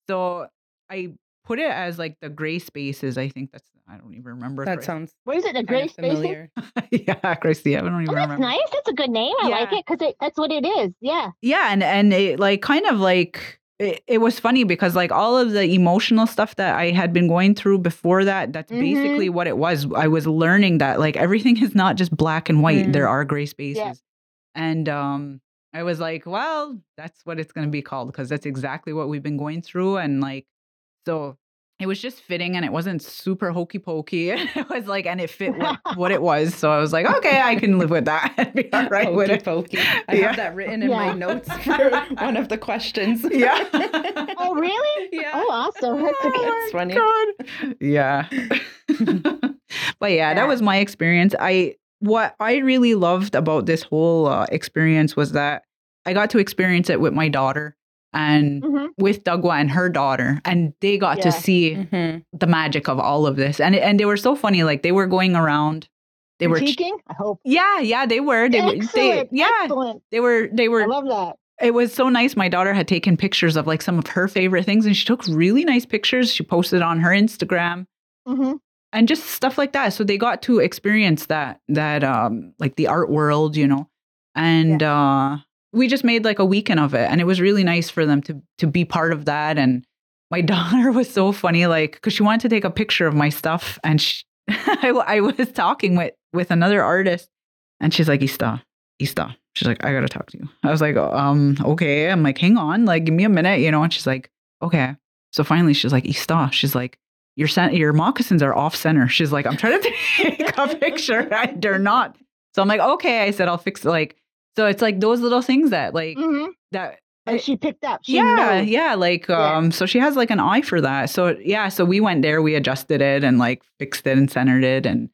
So I put it as like the gray spaces. I think that's I don't even remember. That gray- sounds What is it? A kind gray spaces? yeah, Christy. I don't even Oh, that's remember. nice. That's a good name. I like it because that's what it is. Yeah. yeah and and it like kind of like it, it was funny because like all of the emotional stuff that i had been going through before that that's Mhm. basically what it was i was learning that like everything is not just black and white Mm. there are gray spaces and um i was like well that's what it's going to be called because that's exactly what we've been going through and like so it was just fitting and it wasn't super hokey pokey it was like and it fit what, what it was so i was like okay i can live with that and be all right with Hokey it pokey. I Yeah. have that written in Yeah. my notes for one of the questions. Yeah. Oh, really? Yeah. Oh, awesome. That's okay. That's funny. God. Yeah. but yeah, Yeah. that was my experience. I what I really loved about this whole uh, experience was that I got to experience it with my daughter and hmm with Dagwa and her daughter, and they got to Yeah. see Mhm. the magic of all of this. And and they were so funny. Like they were going around. They were. critiquing. I hope. yeah, yeah, they were. They were. They, yeah, Excellent. they were. They were I love that. it was so nice. My daughter had taken pictures of like some of her favorite things and she took really nice pictures. She posted on her Instagram. hmm and just stuff like that. So they got to experience that that um like the art world, you know. And uh we just made like a weekend of it and it was really nice for them to to be part of that and my daughter was so funny like because she wanted to take a picture of my stuff and she, I, I was talking with with another artist and she's like ista ista. She's like i gotta talk to you. I was like um okay. I'm like hang on like give me a minute you know and she's like okay. So finally she's like ista she's like your your moccasins are off center. She's like i'm trying to take a picture they're not. So i'm like okay i said i'll fix it like so it's like those little things that like hmm that And she picked up. She yeah, knows. yeah, like Yeah. um so she has like an eye for that. So yeah, so we went there, we adjusted it and like fixed it and centered it and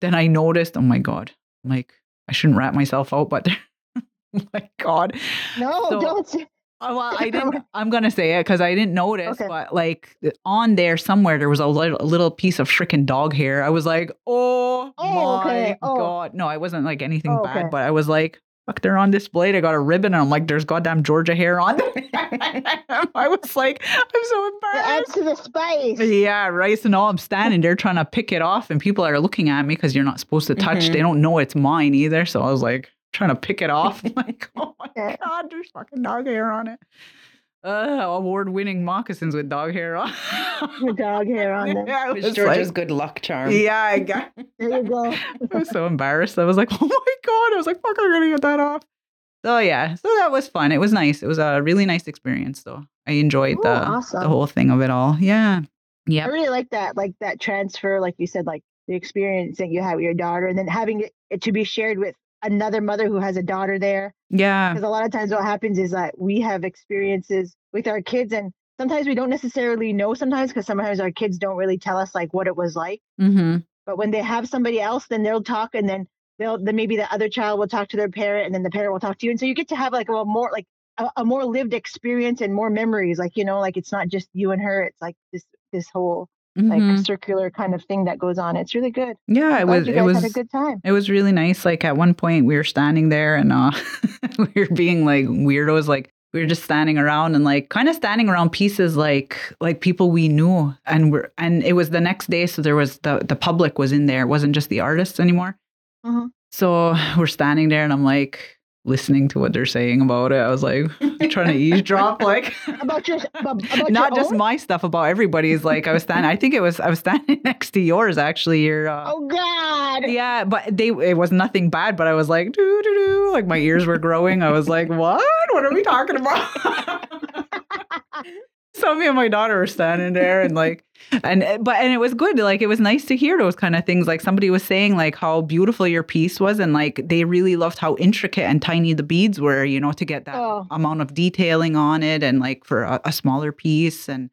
then I noticed, oh my god. I'm like I shouldn't rat myself out, but oh my god. No, So- don't. Oh, well, I didn't I'm going to say it cuz I didn't notice, Okay. but like on there somewhere there was a little, little piece of freaking dog hair. I was like, "Oh, Oh, my okay. Oh. god." No, I wasn't like anything Oh, bad, okay. but I was like, Fuck, they're on display. I got a ribbon, and I'm like, there's goddamn Georgia hair on. I was like, I'm so embarrassed. adds to the spice. Yeah, rice and all. I'm standing there trying to pick it off, and people are looking at me because you're not supposed to touch. Mhm. They don't know it's mine either. So I was like trying to pick it off. I'm like, oh my god, there's fucking dog hair on it. Uh, award-winning moccasins with dog hair on. With dog hair on them. Yeah, I It's was George's like- good luck charm. yeah, I got. There you go. I was so embarrassed. I was like, oh my God. I was like, fuck, I'm going to get that off. So, yeah. So that was fun. It was nice. It was a really nice experience, though. I enjoyed Oh, the, awesome. the whole thing of it all. Yeah. Yeah. I really like that, like that transfer, like you said, like the experience that you have with your daughter, and then having it, it to be shared with another mother who has a daughter there. Yeah. Because a lot of times, what happens is that we have experiences with our kids, and sometimes we don't necessarily know. Sometimes, because sometimes our kids don't really tell us like what it was like. Mm-hmm. But when they have somebody else, then they'll talk, and then they'll then maybe the other child will talk to their parent, and then the parent will talk to you, and so you get to have like a more like a, a more lived experience and more memories. Like you know, like it's not just you and her; it's like this this whole like Mhm. circular kind of thing that goes on. It's really good. Yeah. It was, it was, a good time. it was really nice. Like at one point we were standing there and uh, we were being like weirdos. Like we were just standing around and like kind of standing around pieces like like people we knew and we're and it was the next day so there was the the public was in there it wasn't just the artists anymore Mhm. so we're standing there and i'm like listening to what they're saying about it i was like trying to eavesdrop like About your about, about not your just own? my stuff about everybody's like i was standing i think it was i was standing next to yours actually your uh, Oh God! yeah, but they it was nothing bad, but I was like doo doo doo, like my ears were growing. I was like, what? What are we talking about? so me and my daughter were standing there and like and but and it was good. Like it was nice to hear those kind of things. Like somebody was saying like how beautiful your piece was and like they really loved how intricate and tiny the beads were, you know, to get that Oh. amount of detailing on it and like for a, a smaller piece and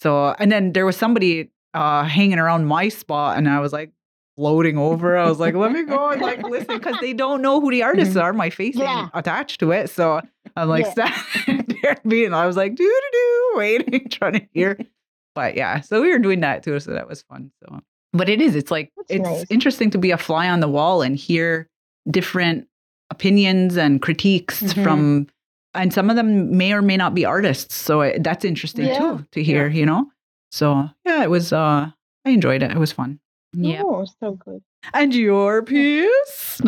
so and then there was somebody uh hanging around my spot and I was like floating over. I was like, let me go and like listen because they don't know who the artists are. My face Yeah. attached to it. So I'm like Yeah. there being I was like doo doo doo waiting, trying to hear. But yeah, so we were doing that too. So that was fun. So but it is, it's like That's it's nice. interesting to be a fly on the wall and hear different opinions and critiques Mhm. from and some of them may or may not be artists. So it, that's interesting Yeah. too to hear, you know. So yeah, it was uh I enjoyed it. It was fun. Yeah. Oh, so good. And your piece?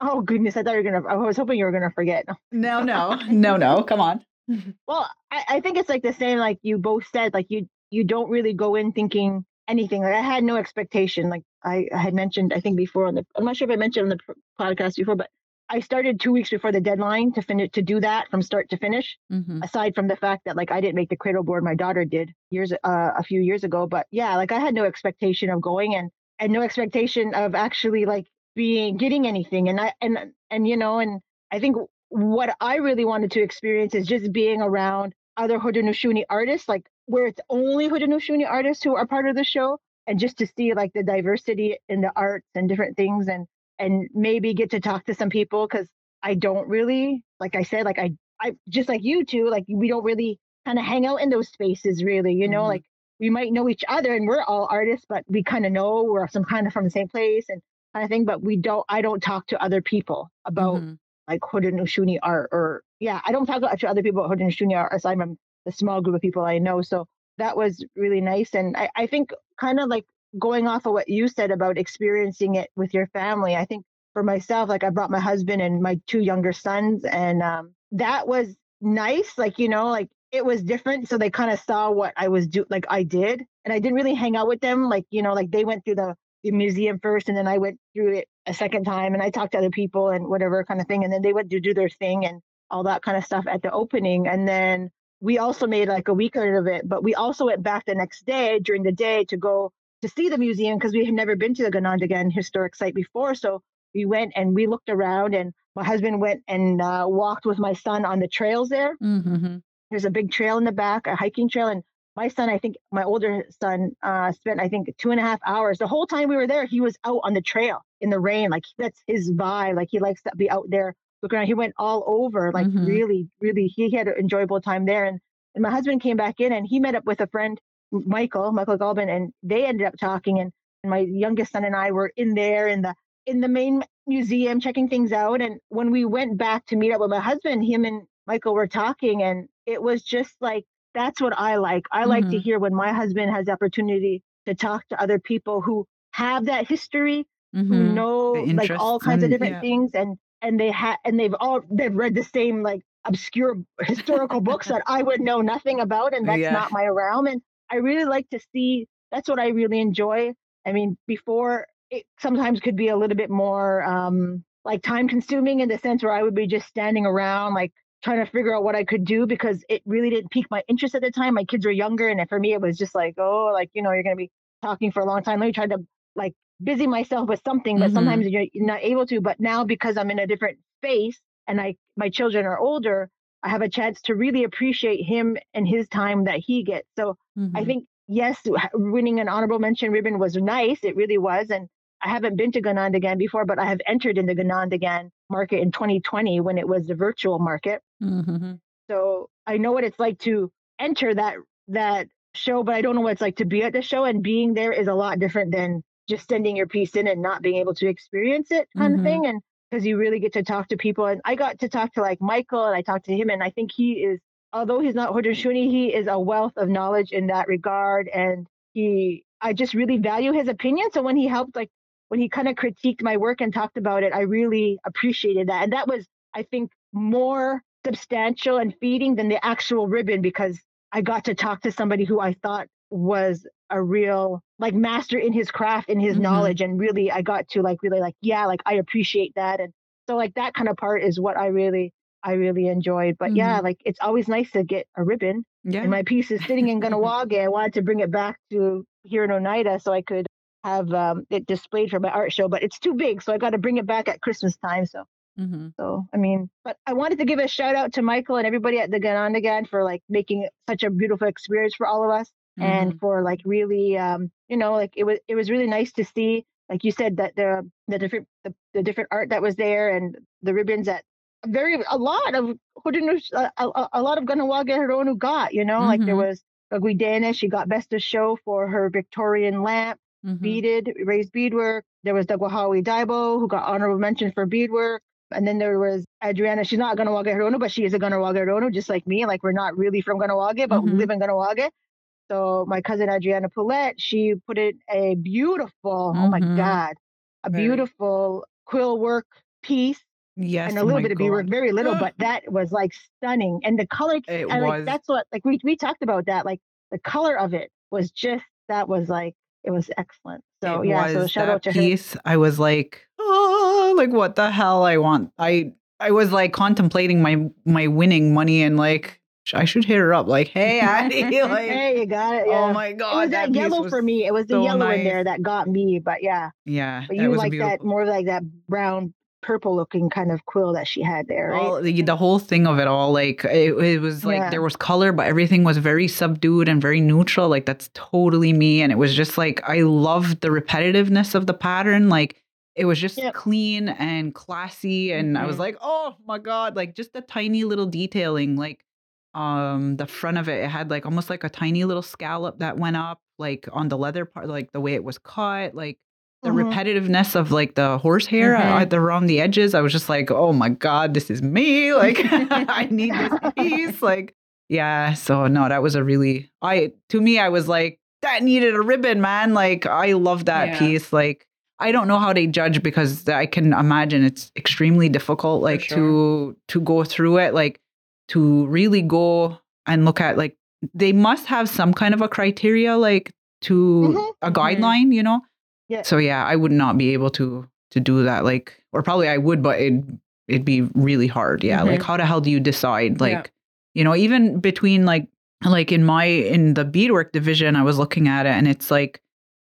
Oh goodness, I thought you were gonna. I was hoping you were gonna forget. no, no, no, no. Come on. Well, I, I think it's like the same. Like you both said, like you you don't really go in thinking anything. Like I had no expectation. Like I, I had mentioned, I think before on the. I'm not sure if I mentioned on the podcast before, but I started two weeks before the deadline to finish to do that from start to finish. Mm-hmm. aside from the fact that like I didn't make the cradle board, my daughter did years uh, a few years ago. But yeah, like I had no expectation of going and and no expectation of actually like being getting anything. And I and and you know, and I think what I really wanted to experience is just being around other Haudenosaunee artists, like where it's only Haudenosaunee artists who are part of the show, and just to see like the diversity in the arts and different things, and and maybe get to talk to some people because I don't really, like I said, like I I just like you two, like we don't really kind of hang out in those spaces really, you know, Mhm. like we might know each other and we're all artists, but we kind of know we're some kind of from the same place and kind of thing, but we don't I don't talk to other people about Mhm. Like Haudenosaunee art or yeah, I don't talk to other people about Haudenosaunee art aside from the small group of people I know. So that was really nice. And I, I think kind of like going off of what you said about experiencing it with your family, I think for myself, like I brought my husband and my two younger sons, and um, that was nice. Like, you know, like it was different. So they kind of saw what I was do like I did. And I didn't really hang out with them. Like, you know, like they went through the, the museum first and then I went through it a second time and I talked to other people and whatever kind of thing. And then they went to do their thing and all that kind of stuff at the opening. And then we also made like a weekend of it, but we also went back the next day during the day to go to see the museum because we had never been to the Ganondagan historic site before. So we went and we looked around and my husband went and uh, walked with my son on the trails there. Mm-hmm. There's a big trail in the back, a hiking trail. And my son, I think my older son, uh, spent, I think, two and a half hours. The whole time we were there, he was out on the trail in the rain. Like that's his vibe. Like he likes to be out there looking around. He went all over, like Mhm. really, really, he had an enjoyable time there. And, and my husband came back in and he met up with a friend, Michael, Michael Galvin, and they ended up talking. And, and my youngest son and I were in there in the in the main museum checking things out. And when we went back to meet up with my husband, him and Michael were talking, and it was just like that's what I like. I like to Mhm. hear when my husband has the opportunity to talk to other people who have that history, who Mm-hmm. know like all kinds of different yeah. things, and and they have and they've all they've read the same like obscure historical books that I would know nothing about, and that's Yeah. not my realm. And I really like to see. That's what I really enjoy. I mean, before it sometimes could be a little bit more um, like time consuming in the sense where I would be just standing around like trying to figure out what I could do because it really didn't pique my interest at the time. My kids were younger, and for me, it was just like, oh, like you know, you're gonna be talking for a long time. Let me try to like busy myself with something, but Mhm. sometimes you're, you're not able to. But now because I'm in a different space and I my children are older, I have a chance to really appreciate him and his time that he gets. So I Mhm. think yes, winning an honorable mention ribbon was nice. It really was, and I haven't been to Ganondagan before, but I have entered in the Ganondagan market in 2020 when it was the virtual market. Mhm. So I know what it's like to enter that that show, but I don't know what it's like to be at the show. And being there is a lot different than just sending your piece in and not being able to experience it, kind Mhm. of thing. And because you really get to talk to people, and I got to talk to like Michael, and I talked to him, and I think he is, although he's not Haudenosaunee, he is a wealth of knowledge in that regard, and he, I just really value his opinion. So when he helped, like when he kind of critiqued my work and talked about it, I really appreciated that, and that was, I think, more substantial and feeding than the actual ribbon because I got to talk to somebody who I thought was a real like master in his craft in his Mhm. knowledge. And really I got to like really like yeah like I appreciate that. And so like that kind of part is what I really I really enjoyed. But yeah like it's always nice to get a ribbon. Yeah. and my piece is sitting in Kahnawake I wanted to bring it back to here in Oneida so I could have um, it displayed for my art show but it's too big so I got to bring it back at Christmas time so Mhm. so I mean, but I wanted to give a shout out to Michael and everybody at the Ganondagan for like making such a beautiful experience for all of us Mm-hmm. and for like really um you know like it was it was really nice to see like you said that the the different the, the different art that was there and the ribbons that very a lot of a, a, a lot of Ganawaga Hironu got you know like there Mhm. was Guidana she got best of show for her Victorian lamp Mhm. beaded, raised beadwork. There was Dagwahawi Daibo, who got honorable mention for beadwork. And then there was Adriana. She's not Ganawaga Hirono, but she is a Ganawaga Hirono, just like me. Like we're not really from Kahnawake, but we Mhm. live in Kahnawake. So my cousin Adriana Poulette, she put it a beautiful, oh my Mhm. God, a Very. beautiful quill work piece Yes. and a oh little my bit of beadwork, very little, but that was like stunning. And the color, It and like that's what like we we talked about that. Like the color of it was just that was like it was excellent. So it yeah, so shout out to her. I was like, oh, like what the hell? I want. I I was like contemplating my my winning money and like I should hit her up. Like, hey, Addie, like, Hey, you got it. Oh yeah. oh my god, it was that, piece yellow for me. It was the so yellow in there that got me. But yeah, Yeah, but you like that more like that brown purple looking kind of quill that she had there, right? all the, the whole thing of it all like it, it was like Yeah. there was color but everything was very subdued and very neutral like that's totally me and it was just like i loved the repetitiveness of the pattern like it was just Yep. clean and classy and i was Mhm. like oh my god like just the tiny little detailing like um the front of it it had like almost like a tiny little scallop that went up like on the leather part like the way it was cut like the Mhm. repetitiveness of like the horsehair Mhm. uh, the around the edges. I was just like, oh my god, this is me. Like I need this piece. Like yeah. So no, that was a really I to me I was like that needed a ribbon, man. Like I love that Yeah. piece. Like I don't know how they judge because I can imagine it's extremely difficult, like to to go through it, like to really go and look at like they must have some kind of a criteria, like to Mhm. a Mhm. guideline, you know. Yeah. So yeah, I would not be able to to do that. Like, or probably I would, but it it'd be really hard. Yeah. Mhm. Like, how the hell do you decide? Like, Yeah. you know, even between like like in my in the beadwork division, I was looking at it, and it's like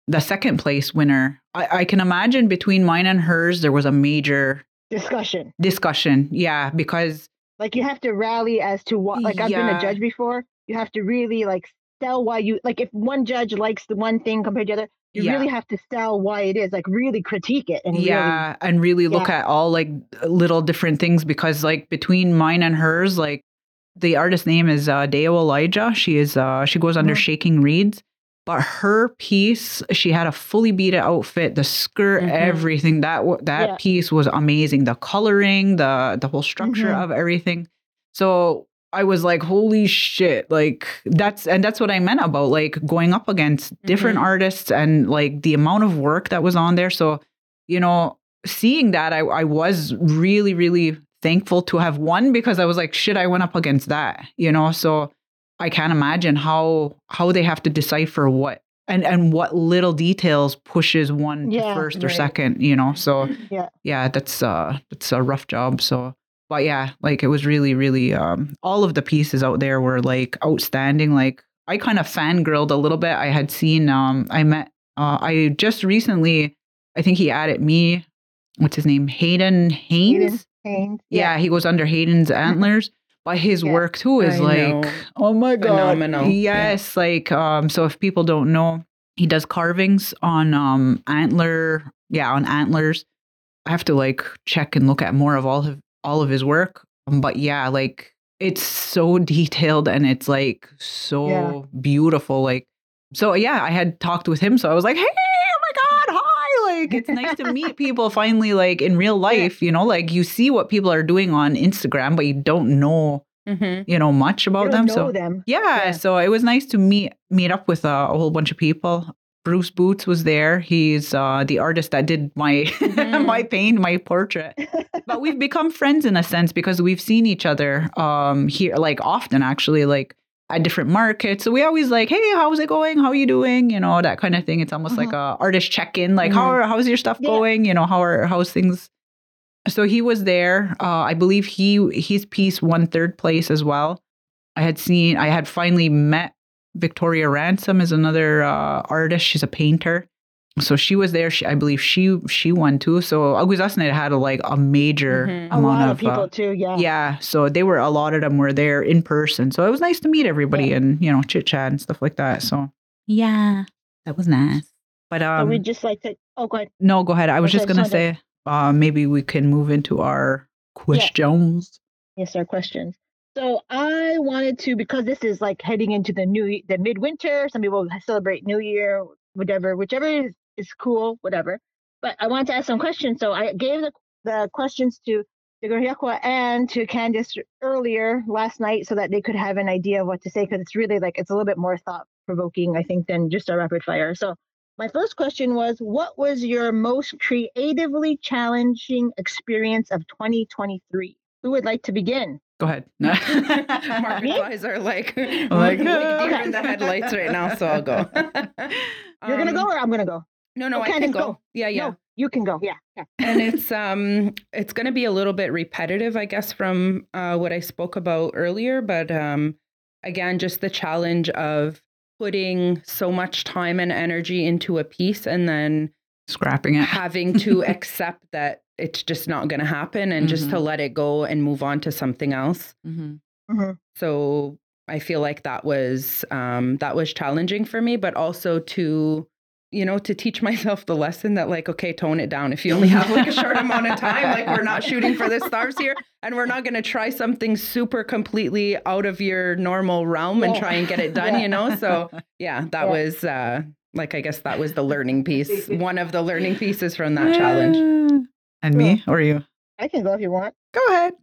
the second place winner. I, I can imagine between mine and hers, there was a major Discussion. discussion. Yeah, because Like you have to rally as to what. Like I've been a judge before. You have to really like sell why you like. If one judge likes the one thing compared to the other, you Yeah. really have to sell why it is. Like really critique it and yeah and really look Yeah. at all like little different things because like between mine and hers like the artist name is uh deo elijah she is uh she goes under Mhm. shaking reeds but her piece she had a fully beaded outfit the skirt Mhm. everything that that Mm-hmm. Yeah. piece was amazing the coloring the the whole structure Mhm. of everything so I was like, holy shit. Like that's and that's what I meant about like going up against different Mhm. artists and like the amount of work that was on there. So, you know, seeing that I, I was really, really thankful to have won because I was like, shit, I went up against that, you know. So I can't imagine how how they have to decipher what and and what little details pushes one Yeah, to first or right. second, you know. So Yeah. yeah, that's uh that's a rough job. So but yeah, like it was really, really um all of the pieces out there were like outstanding. Like I kind of fangirled a little bit. I had seen um I met uh I just recently I think he added me what's his name? Hayden Haynes. Hayden Haynes. Yeah, he goes under Hayden's antlers. But his Yeah. work too is I like, know. oh my god, Phenomenal. Yeah. Yes, like um. So if people don't know, he does carvings on um antler. Yeah, on antlers. I have to like check and look at more of all of all of his work. Um, But yeah, like it's so detailed and it's like so Yeah. beautiful. Like so, yeah. I had talked with him, so I was like, hey, oh my god, hi! Like it's nice to meet people finally, like in real life. You know, like you see what people are doing on Instagram, but you don't know Mhm. you know much about them. So them. yeah, Yeah. so it was nice to meet meet up with uh, a whole bunch of people. Bruce Boots was there. He's uh, the artist that did my Mhm. my paint, my portrait. But we've become friends in a sense because we've seen each other um, here, like often actually, like at different markets. So we always like, hey, how's it going? How are you doing? You know, that kind of thing. It's almost like a artist check in, like how are, how's your stuff Yeah. going? You know, how are how's things? So he was there. Uh, I believe he his piece won third place as well. I had seen, I had finally met Victoria Ransom is another uh, artist. She's a painter. So she was there. She, I believe she she won too. So Akwesasne had a, like a major Mhm. A amount lot of, of people uh, too. Yeah. yeah. So they were a lot of them were there in person. So it was nice to meet everybody Yeah. and you know chit chat and stuff like that. So yeah, that was nice. But So um, we just like to. Oh, go ahead. no, go ahead. I was Okay, just gonna so say uh, maybe we can move into our questions. Yes, our questions. So I wanted to because this is like heading into the new the midwinter. Some people celebrate New Year, whatever, whichever is, is cool, whatever. But I wanted to ask some questions. So I gave the the questions to Deganyakwa and to Candice earlier last night so that they could have an idea of what to say because it's really like it's a little bit more thought provoking, I think, than just a rapid fire. So my first question was what was your most creatively challenging experience of 2023? Who would like to begin? Go ahead. Mark's Me? eyes are like, like, like uh, deer in the headlights right now, so I'll go. You're gonna go Um, or I'm gonna go? No, no, Oh, I can go. go. Yeah, yeah. No, you can go. Yeah. yeah. and it's um it's going to be a little bit repetitive i guess from uh, what i spoke about earlier but um again just the challenge of putting so much time and energy into a piece and then Scrapping it. having to accept that it's just not going to happen and just to let it go and move on to something else Mm-hmm. Mhm. so i feel like that was um that was challenging for me but also to you know to teach myself the lesson that like okay tone it down if you only have like a short amount of time like we're not shooting for the stars here and we're not going to try something super completely out of your normal realm and Yeah. try and get it done Yeah. you know so yeah that Yeah. was uh like i guess that was the learning piece one of the learning pieces from that challenge And me or you? I can go if you want. Go ahead.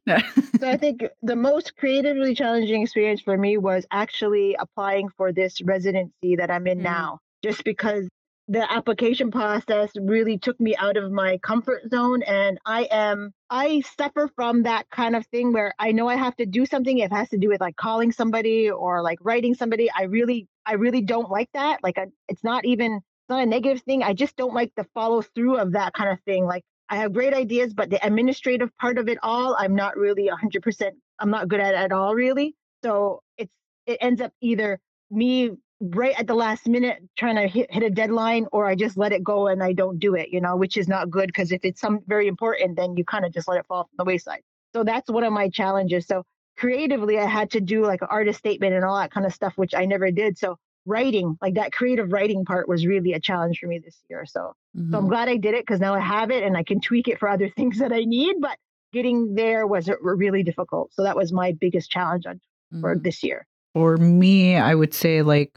So I think the most creatively challenging experience for me was actually applying for this residency that I'm in Mm. now. just because the application process really took me out of my comfort zone and i am i suffer from that kind of thing where i know i have to do something it has to do with like calling somebody or like writing somebody i really i really don't like that like I, it's not even it's not a negative thing i just don't like the follow through of that kind of thing like i have great ideas but the administrative part of it all i'm not really 100% i'm not good at at all really so it's it ends up either me right at the last minute trying to hit, hit a deadline or I just let it go and I don't do it, you know, which is not good because if it's some very important, then you kind of just let it fall from the wayside. So that's one of my challenges. So creatively, I had to do like an artist statement and all that kind of stuff, which I never did. So writing, like that creative writing part was really a challenge for me this year. So, mm-hmm. so I'm glad I did it because now I have it and I can tweak it for other things that I need. But getting there was really difficult. So that was my biggest challenge on, mm-hmm. for this year. For me, I would say like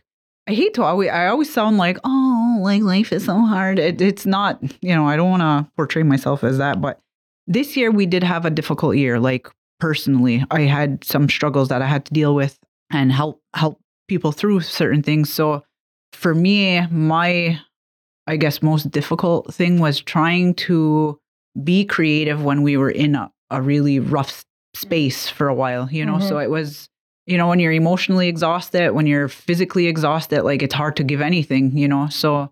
I hate to always, I always sound like, oh, like life is so hard. It, it's not, you know, I don't want to portray myself as that, but this year we did have a difficult year. Like personally, I had some struggles that I had to deal with and help, help people through certain things. So for me, my, I guess, most difficult thing was trying to be creative when we were in a, a really rough space for a while, you know? Mm-hmm. So it was, you know, when you're emotionally exhausted, when you're physically exhausted, like it's hard to give anything, you know. So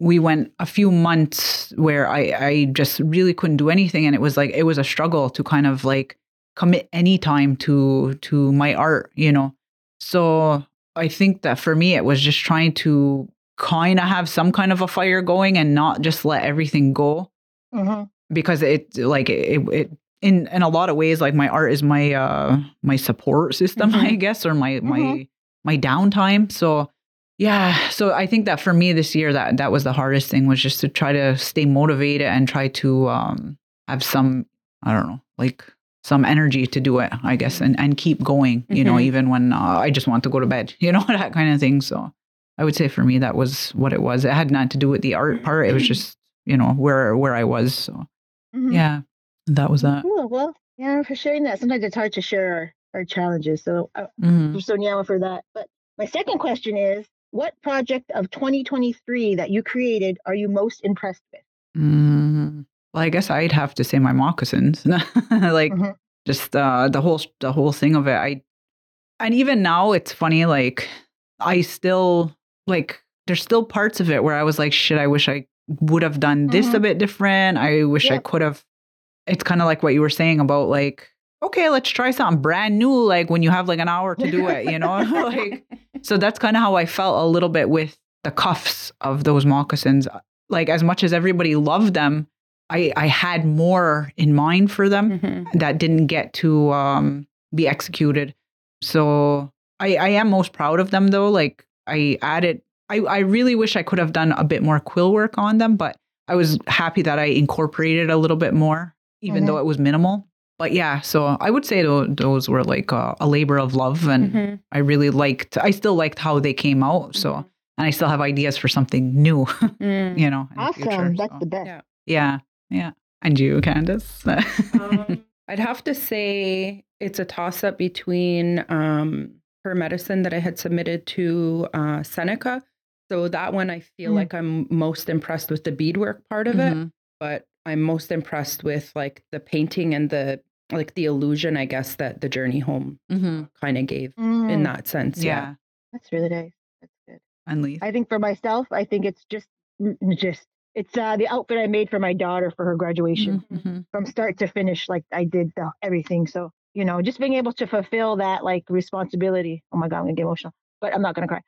we went a few months where I, I just really couldn't do anything. And it was like it was a struggle to kind of like commit any time to to my art, you know. So I think that for me it was just trying to kind of have some kind of a fire going and not just let everything go. Mm-hmm. Because it like it, it in in a lot of ways like my art is my uh my support system mm-hmm. i guess or my mm-hmm. my my downtime so yeah so i think that for me this year that that was the hardest thing was just to try to stay motivated and try to um have some i don't know like some energy to do it i guess and and keep going you mm-hmm. know even when uh, i just want to go to bed you know that kind of thing so i would say for me that was what it was it had not to do with the art part it was just you know where where i was so mm-hmm. yeah that was that. Cool. Well, yeah, for sharing that. Sometimes it's hard to share our, our challenges. So uh, mm-hmm. I'm so Nyama for that. But my second question is what project of 2023 that you created are you most impressed with? Mm, well, I guess I'd have to say my moccasins. like mm-hmm. just uh, the whole the whole thing of it. I and even now it's funny. Like I still like there's still parts of it where I was like, shit, I wish I would have done this mm-hmm. a bit different. I wish yep. I could have it's kind of like what you were saying about like okay let's try something brand new like when you have like an hour to do it you know like so that's kind of how i felt a little bit with the cuffs of those moccasins like as much as everybody loved them i i had more in mind for them mm-hmm. that didn't get to um be executed so i i am most proud of them though like i added i i really wish i could have done a bit more quill work on them but i was happy that i incorporated a little bit more even mm-hmm. though it was minimal. But yeah, so I would say those were like a, a labor of love, and mm-hmm. I really liked. I still liked how they came out. So, mm-hmm. and I still have ideas for something new. Mm. You know, awesome. Future, That's so. the best. Yeah. yeah, yeah. And you, Candace? um, I'd have to say it's a toss up between um, her medicine that I had submitted to uh, Seneca. So that one, I feel mm. like I'm most impressed with the beadwork part of mm-hmm. it. But I'm most impressed with like the painting and the like the illusion, I guess, that the journey home mm-hmm. kind of gave mm. in that sense. Yeah. yeah. That's really nice. That's good. Unleashed. I think for myself, I think it's just just it's uh the outfit I made for my daughter for her graduation mm-hmm. from start to finish. Like I did the, everything. So, you know, just being able to fulfill that like responsibility. Oh my God, I'm gonna get emotional, but I'm not gonna cry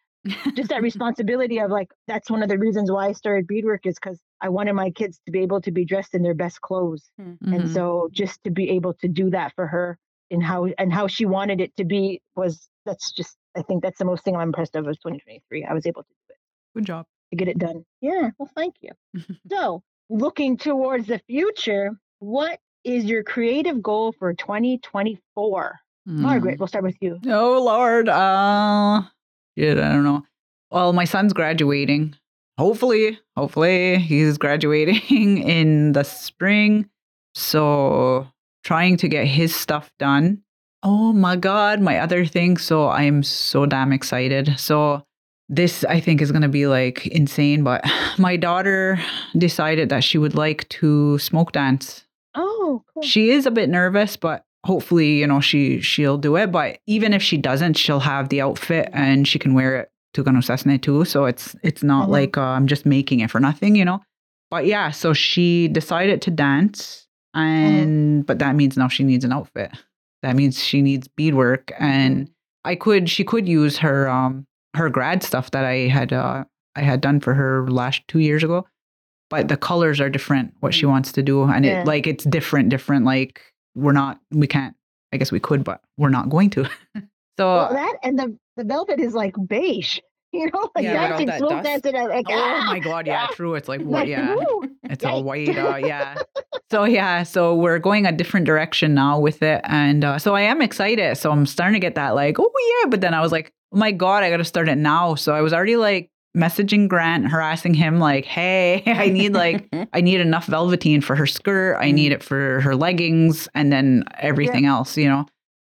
just that responsibility of like that's one of the reasons why I started beadwork is because I wanted my kids to be able to be dressed in their best clothes, mm-hmm. and so just to be able to do that for her and how and how she wanted it to be was that's just I think that's the most thing I'm impressed of was 2023. I was able to do it. Good job to get it done. Yeah, well, thank you. so looking towards the future, what is your creative goal for 2024? Mm. Margaret, we'll start with you. Oh Lord, uh shit, I don't know. Well, my son's graduating. Hopefully, hopefully he's graduating in the spring. So trying to get his stuff done. Oh my God, my other thing. So I'm so damn excited. So this I think is going to be like insane. But my daughter decided that she would like to smoke dance. Oh, cool. She is a bit nervous, but hopefully, you know, she she'll do it. But even if she doesn't, she'll have the outfit and she can wear it to Gannu Sasne too. So it's it's not Mhm. like uh, I'm just making it for nothing, you know. But yeah, so she decided to dance, and but that means now she needs an outfit. That means she needs beadwork, and I could she could use her um her grad stuff that I had uh I had done for her last two years ago. But the colors are different. What she wants to do, and Yeah. it like it's different. Different. Like we're not. We can't. I guess we could, but we're not going to. so well, that and the the velvet is like beige. You know, like Yeah, dancing, that dust. dancing. Like, oh ah, my god, yeah, ah, true. It's like what? Yeah, it's all white. Uh, yeah. So yeah, so we're going a different direction now with it, and uh, so I am excited. So I'm starting to get that like, oh yeah, but then I was like, oh my god, I got to start it now. So I was already like messaging Grant, harassing him like, hey, I need like I need enough velveteen for her skirt. I need it for her leggings and then everything else, you know.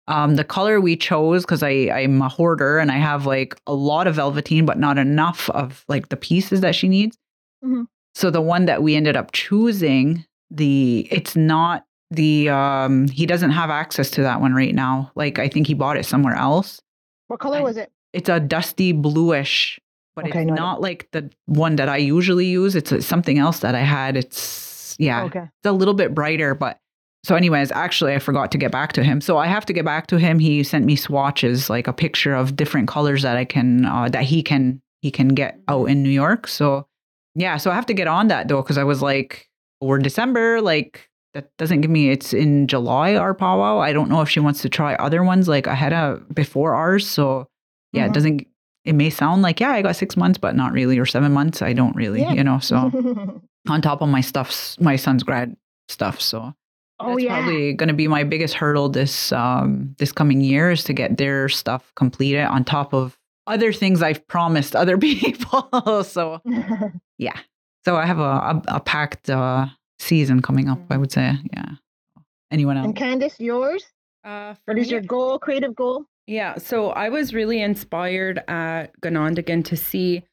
Um, the color we chose because I I'm a hoarder and I have like a lot of velveteen, but not enough of like the pieces that she needs. Mhm. So the one that we ended up choosing, the it's not the um he doesn't have access to that one right now. Like I think he bought it somewhere else. What color I- was it? It's a dusty bluish, but Okay, it's no, not like the one that I usually use. It's uh, something else that I had. It's yeah, Okay. it's a little bit brighter, but so anyways, actually I forgot to get back to him. So I have to get back to him. He sent me swatches, like a picture of different colors that I can uh, that he can he can get out in New York. So yeah, so I have to get on that though because I was like, we're December, like that doesn't give me. It's in July our powwow. I don't know if she wants to try other ones like ahead of before ours. So yeah, it Mhm. doesn't. It may sound like yeah, I got six months, but not really, or seven months. I don't really, Yeah. you know. So on top of my stuffs, my son's grad stuff. So oh that's yeah. probably going to be my biggest hurdle this um this coming year is to get their stuff completed on top of other things I've promised other people. so yeah, so I have a a, a packed uh, season coming up. I would say, yeah. Anyone else? and Candice, yours? Uh, for What is me, your goal? Creative goal? Yeah, so I was really inspired at Ganondagan to see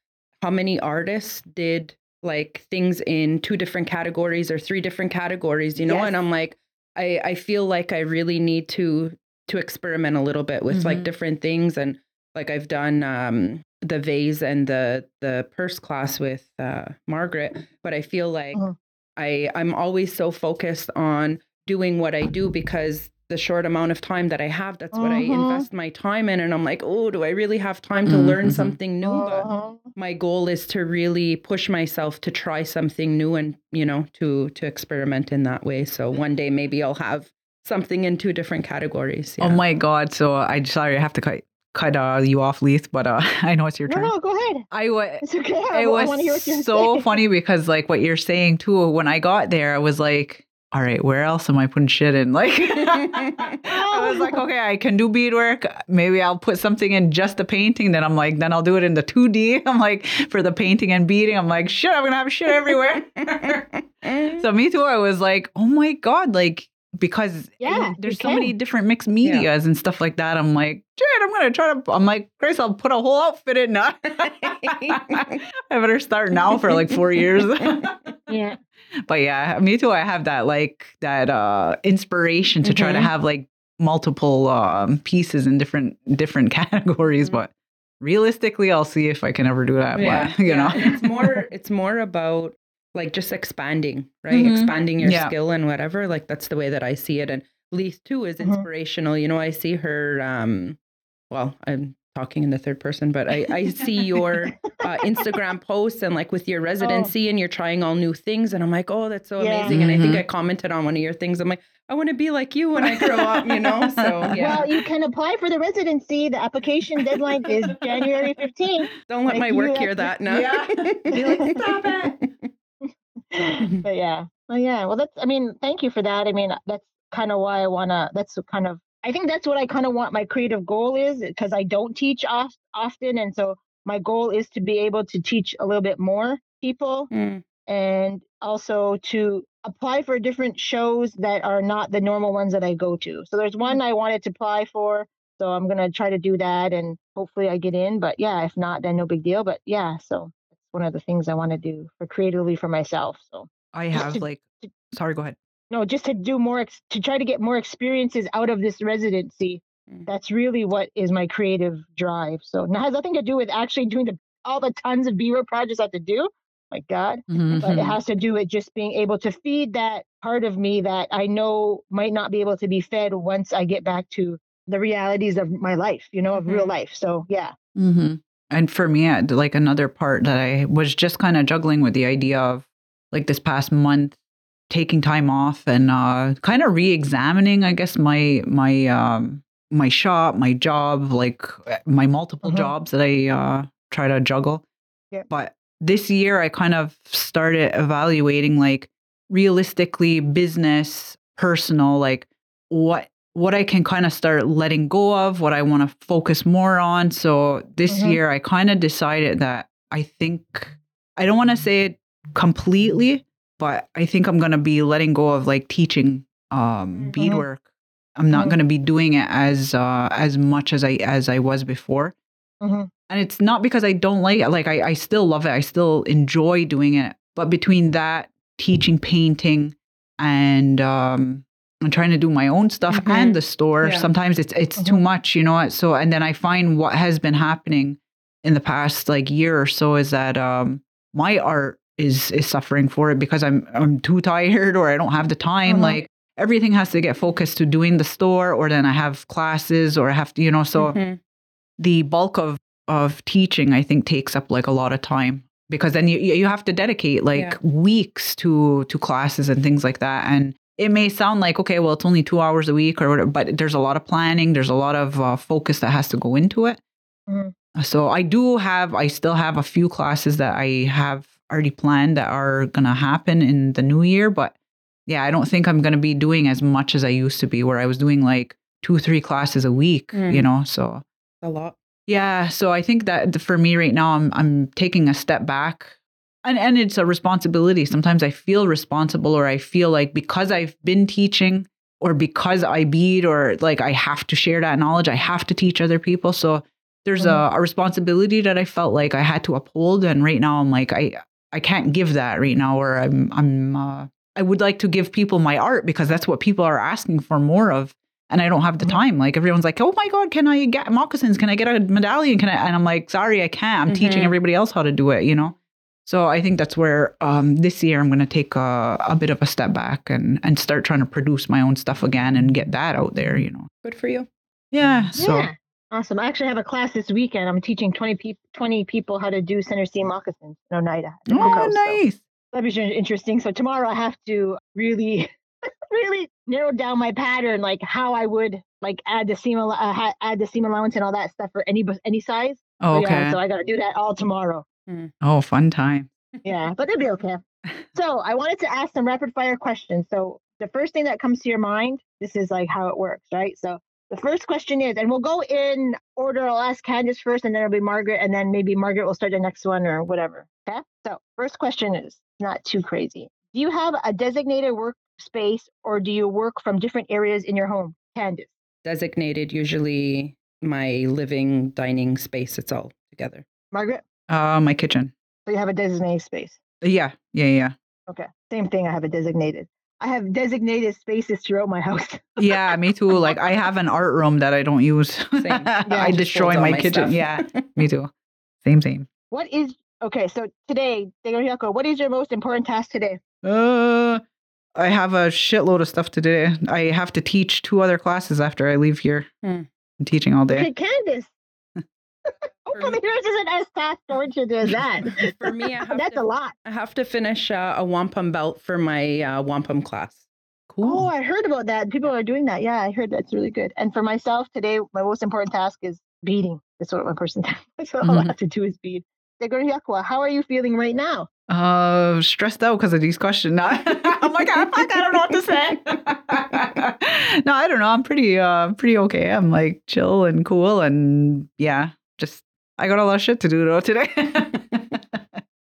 how many artists did like things in two different categories or three different categories, you know, Yes. and I'm like I I feel like I really need to to experiment a little bit with like Mhm. different things and like I've done um the vase and the the purse class with uh Margaret, but I feel like Mhm. I I'm always so focused on doing what I do because the short amount of time that I have, that's what I Mhm. invest my time in. And I'm like, oh, do I really have time to learn Mhm. something new? Uh-huh. my goal is to really push myself to try something new and, you know, to to experiment in that way. So one day maybe I'll have something in two different categories. Oh my god! So I sorry I have to cut cut uh, you off, Leith, but uh, I know it's your No, turn. no, go ahead. I was. It's okay. I, it want to hear was what you're so funny because like what you're saying too when i got there i was like all right where else am i putting shit in like i was like okay i can do beadwork maybe i'll put something in just the painting then i'm like then i'll do it in the 2d i'm like for the painting and beading i'm like shit i'm gonna have shit everywhere so me too i was like oh my god like because Yeah, it- there's you so many different mixed medias and stuff like that i'm like shit i'm gonna try to i'm like grace i'll put a whole outfit in now I better start now for like four years. Yeah. but yeah, me too. I have that like that uh inspiration to try to Mhm. have like multiple um pieces in different different categories. Mhm. But realistically, I'll see if I can ever do that. but, you yeah. know, it's more it's more about like just expanding, right? Mhm. Expanding your Yeah. skill and whatever. Like that's the way that I see it. And Leith too is Mhm. inspirational. You know, I see her um well, I'm talking in the third person, but I, I see your uh, Instagram posts and like with your residency and you're trying all new things. And I'm like, oh, that's so Yeah. amazing. And I think. I commented on one of your things. I'm like, I want to be like you when I grow up, you know? So yeah. Well, you can apply for the residency. The application deadline is January 15th. Don't let like my work hear to- that No. Yeah. Be like, "Stop it." but yeah. Well, yeah. Well, that's, I mean, thank you for that. I mean, that's kind of why I want to, that's kind of, I think that's what I kind of want my creative goal is because I don't teach off, often. And so my goal is to be able to teach a little bit more people Mm. and also to apply for different shows that are not the normal ones that I go to. So there's one I wanted to apply for So I'm gonna try to do that, and hopefully I get in. But yeah, if not, then no big deal. But yeah, so one of the things I want to do for creatively for myself. So I have to- like, to- sorry, go ahead. no, just to do more, ex- to try to get more experiences out of this residency. Mm. That's really what is my creative drive. So it has nothing to do with actually doing the all the tons of B-roll projects I have to do. My God but it Mhm. has to do with just being able to feed that part of me that I know might not be able to be fed once I get back to the realities of my life, you know, of real Mhm. life. So yeah. hmm And for me, like another part that I was just kind of juggling with the idea of like this past month taking time off and uh, kind of re-examining, I guess my my um, my shop, my job, like uh, my multiple Mhm. jobs that I uh, try to juggle. Yeah. But this year, I kind of started evaluating like realistically business, personal, like what what I can kind of start letting go of, what I want to focus more on. So this Mhm. year I kind of decided that I think I don't want to say it completely, but I think I'm going to be letting go of like teaching um beadwork. I'm not Mhm. going to be doing it as uh as much as I as I was before. Mhm. And it's not because I don't like it. Like I, I still love it. I still enjoy doing it. But between that, teaching painting and um and trying to do my own stuff Mhm. and the store, Yeah. sometimes it's it's too Mhm. much, you know. So and then I find what has been happening in the past like year or so is that um my art is is suffering for it because I'm I'm too tired or I don't have the time. Mhm. Like everything has to get focused to doing the store or then I have classes or I have to, you know, so Mhm. the bulk of of teaching i think takes up like a lot of time because then you you have to dedicate like Yeah. weeks to to classes and things like that and it may sound like okay well it's only two hours a week or whatever but there's a lot of planning there's a lot of uh, focus that has to go into it Mhm. so i do have i still have a few classes that i have already planned that are gonna happen in the new year but yeah i don't think i'm gonna be doing as much as i used to be where i was doing like two three classes a week you Mm. know so A lot. yeah, so I think that for me right now, I'm I'm taking a step back, and and it's a responsibility. Sometimes I feel responsible, or I feel like because I've been teaching, or because I bead, or like I have to share that knowledge, I have to teach other people. So there's a, a responsibility that I felt like I had to uphold, and right now I'm like I I can't give that right now, or I'm I'm uh, I would like to give people my art because that's what people are asking for more of and I don't have the Mhm. time. Like everyone's like, "Oh my god, can I get moccasins? Can I get a medallion? Can I?" And I'm like, "Sorry, I can't. I'm teaching Mhm. everybody else how to do it." You know. So I think that's where um, this year I'm going to take a, a bit of a step back and and start trying to produce my own stuff again and get that out there. You know. Good for you. Yeah. So yeah. Awesome. I actually have a class this weekend. I'm teaching 20, peop 20 people how to do center seam moccasins in Oneida. at the oh, Cookhouse, so nice. That'd be interesting. So tomorrow I have to really, really narrow down my pattern, like how I would like add the seam, al- uh, ha- add the seam allowance and all that stuff for any any size. So, Okay. Yeah, so I got to do that all tomorrow. Mm. oh, fun time. Yeah, but it'll be okay. So I wanted to ask some rapid fire questions. So the first thing that comes to your mind, this is like how it works, right? So the first question is, and we'll go in order. I'll ask Candace first, and then it'll be Margaret, and then maybe Margaret will start the next one or whatever. Okay. So first question is not too crazy. Do you have a designated workspace, or do you work from different areas in your home, Candace? Designated, usually my living, dining space. It's all together. Margaret, Uh, my kitchen. so you have a designated space. Yeah. Yeah. Yeah. Okay. Same thing. I have a designated. I have designated spaces throughout my house. Yeah, me too. Like I have an art room that I don't use. Same. I just destroy my, my kitchen. Yeah, me too. Same, same. What is okay? So today, Yako, what is your most important task today? Uh, I have a shitload of stuff to do. I have to teach two other classes after I leave here. Hmm. I'm teaching all day. Okay, Candace. Hopefully, yours isn't as task oriented as that. For me, I that's to- a lot. I have to finish uh, a wampum belt for my uh, wampum class. Cool. Oh, I heard about that. People are doing that. Yeah, I heard that's really good. And for myself today, my most important task is beading. That's what my person. That's all I have to do is bead. Yakwa, how are you feeling right now? Uh, stressed out because of these questions. I'm like, "Ah, fuck, I don't know what to say. no, I don't know. I'm pretty, uh, pretty okay. I'm like chill and cool, and yeah, just I got a lot of shit to do though today.